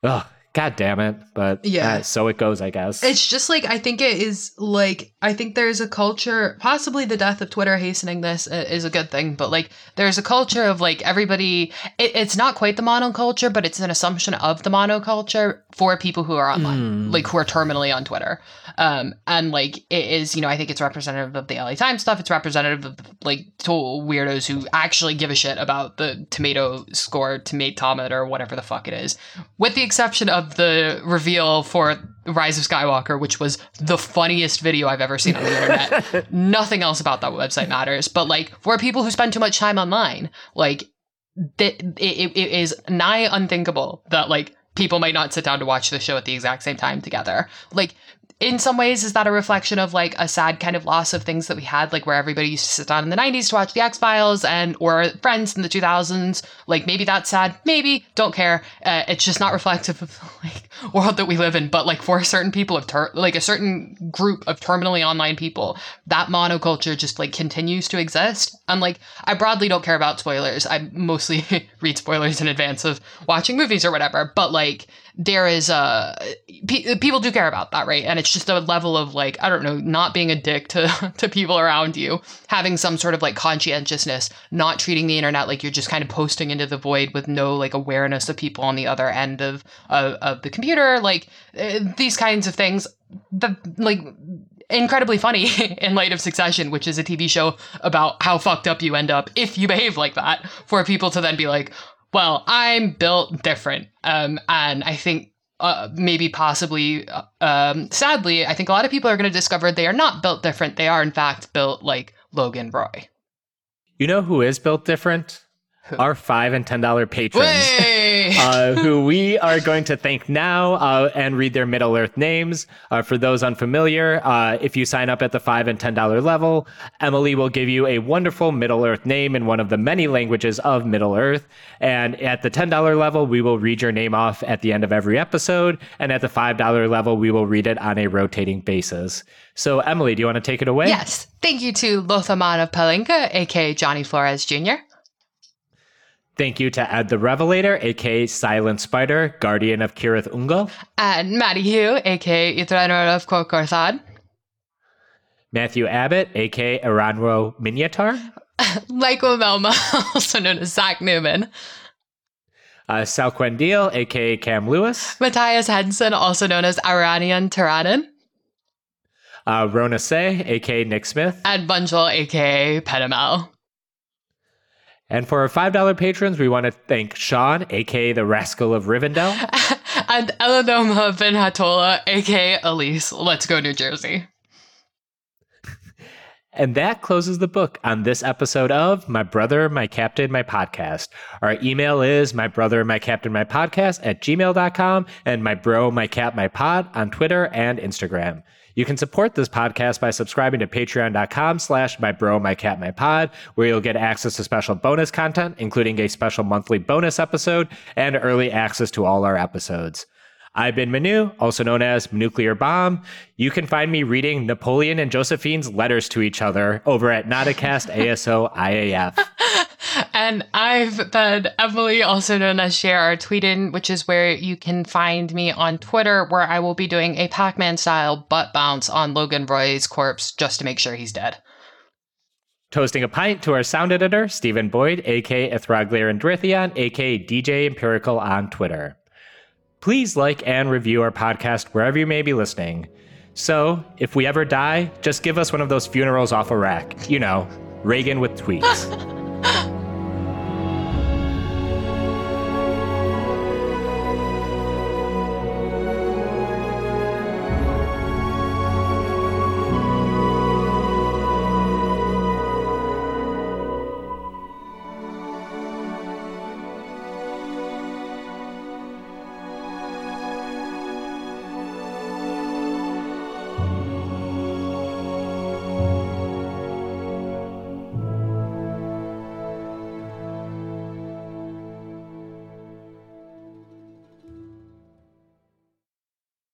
oh, God damn it. But yeah, uh, so it goes, I guess. It's just like, I think it is like, I think there's a culture, possibly the death of Twitter hastening this is a good thing, but like, there's a culture of like everybody, it, it's not quite the monoculture, but it's an assumption of the monoculture for people who are online, mm. like who are terminally on Twitter. Um, and like, it is, you know, I think it's representative of the LA Times stuff. It's representative of like total weirdos who actually give a shit about the tomato score, tomatomet, or whatever the fuck it is, with the exception of the reveal for Rise of Skywalker, which was the funniest video I've ever seen on the internet. Nothing else about that website matters. But like for people who spend too much time online, like it, it, it is nigh unthinkable that like people might not sit down to watch the show at the exact same time together. Like in some ways is that a reflection of like a sad kind of loss of things that we had like where everybody used to sit down in the 90s to watch the x-files and or friends in the 2000s like maybe that's sad. Maybe. Don't care. Uh, it's just not reflective of the like world that we live in. But like for certain people of ter- like a certain group of terminally online people that monoculture just like continues to exist. And like i broadly don't care about spoilers. I mostly read spoilers in advance of watching movies or whatever. But like there is a pe- people do care about that, right? And it's just a level of like I don't know, not being a dick to to people around you, having some sort of like conscientiousness, not treating the internet like you're just kind of posting into the void with no like awareness of people on the other end of of, of the computer, like uh, these kinds of things. The like incredibly funny in light of Succession, which is a TV show about how fucked up you end up if you behave like that, for people to then be like, well, I'm built different. Um, and I think uh, maybe possibly, uh, um, sadly, I think a lot of people are going to discover they are not built different. They are, in fact, built like Logan Roy. You know who is built different? Our five and ten dollar patrons, uh, who we are going to thank now uh, and read their Middle Earth names. Uh, for those unfamiliar, uh, if you sign up at the five and ten dollar level, Emily will give you a wonderful Middle Earth name in one of the many languages of Middle Earth. And at the ten dollar level, we will read your name off at the end of every episode. And at the five dollar level, we will read it on a rotating basis. So, Emily, do you want to take it away? Yes. Thank you to Lothaman of Palenka, aka Johnny Flores Jr. Thank you to Ed the Revelator, aka Silent Spider, Guardian of Cirith Ungol. And Maddie Hugh, aka Ithranor of Korkorthad. Matthew Abbott, aka Aranro Miniatar. Michael Melma, also known as Zach Newman. Uh, Sal Quendil, aka Cam Lewis. Matthias Henson, also known as Iranian Taranin. Uh, Rona Say, aka Nick Smith. And Bunjil, aka Penamel. And for our $5 patrons, we want to thank Sean, aka the Rascal of Rivendell. and Elanoma Ben Hatola, aka Elise. Let's go, New Jersey. And that closes the book on this episode of My Brother, My Captain, My Podcast. Our email is my brother, my captain, my podcast at gmail.com and my bro, my cat, my pod on Twitter and Instagram. You can support this podcast by subscribing to patreon.com slash my bro, my cat, my pod, where you'll get access to special bonus content, including a special monthly bonus episode and early access to all our episodes. I've been Manu, also known as Nuclear Bomb. You can find me reading Napoleon and Josephine's letters to each other over at Nodacast ASO IAF. And I've been Emily, also known as JRR Tweetien, which is where you can find me on Twitter, where I will be doing a Pac Man style butt bounce on Logan Roy's corpse just to make sure he's dead. Toasting a pint to our sound editor, Stephen Boyd, aka Ithraglier and Drithion, aka DJ Empirical on Twitter. Please like and review our podcast wherever you may be listening. So, if we ever die, just give us one of those funerals off a rack. You know, Reagan with tweets.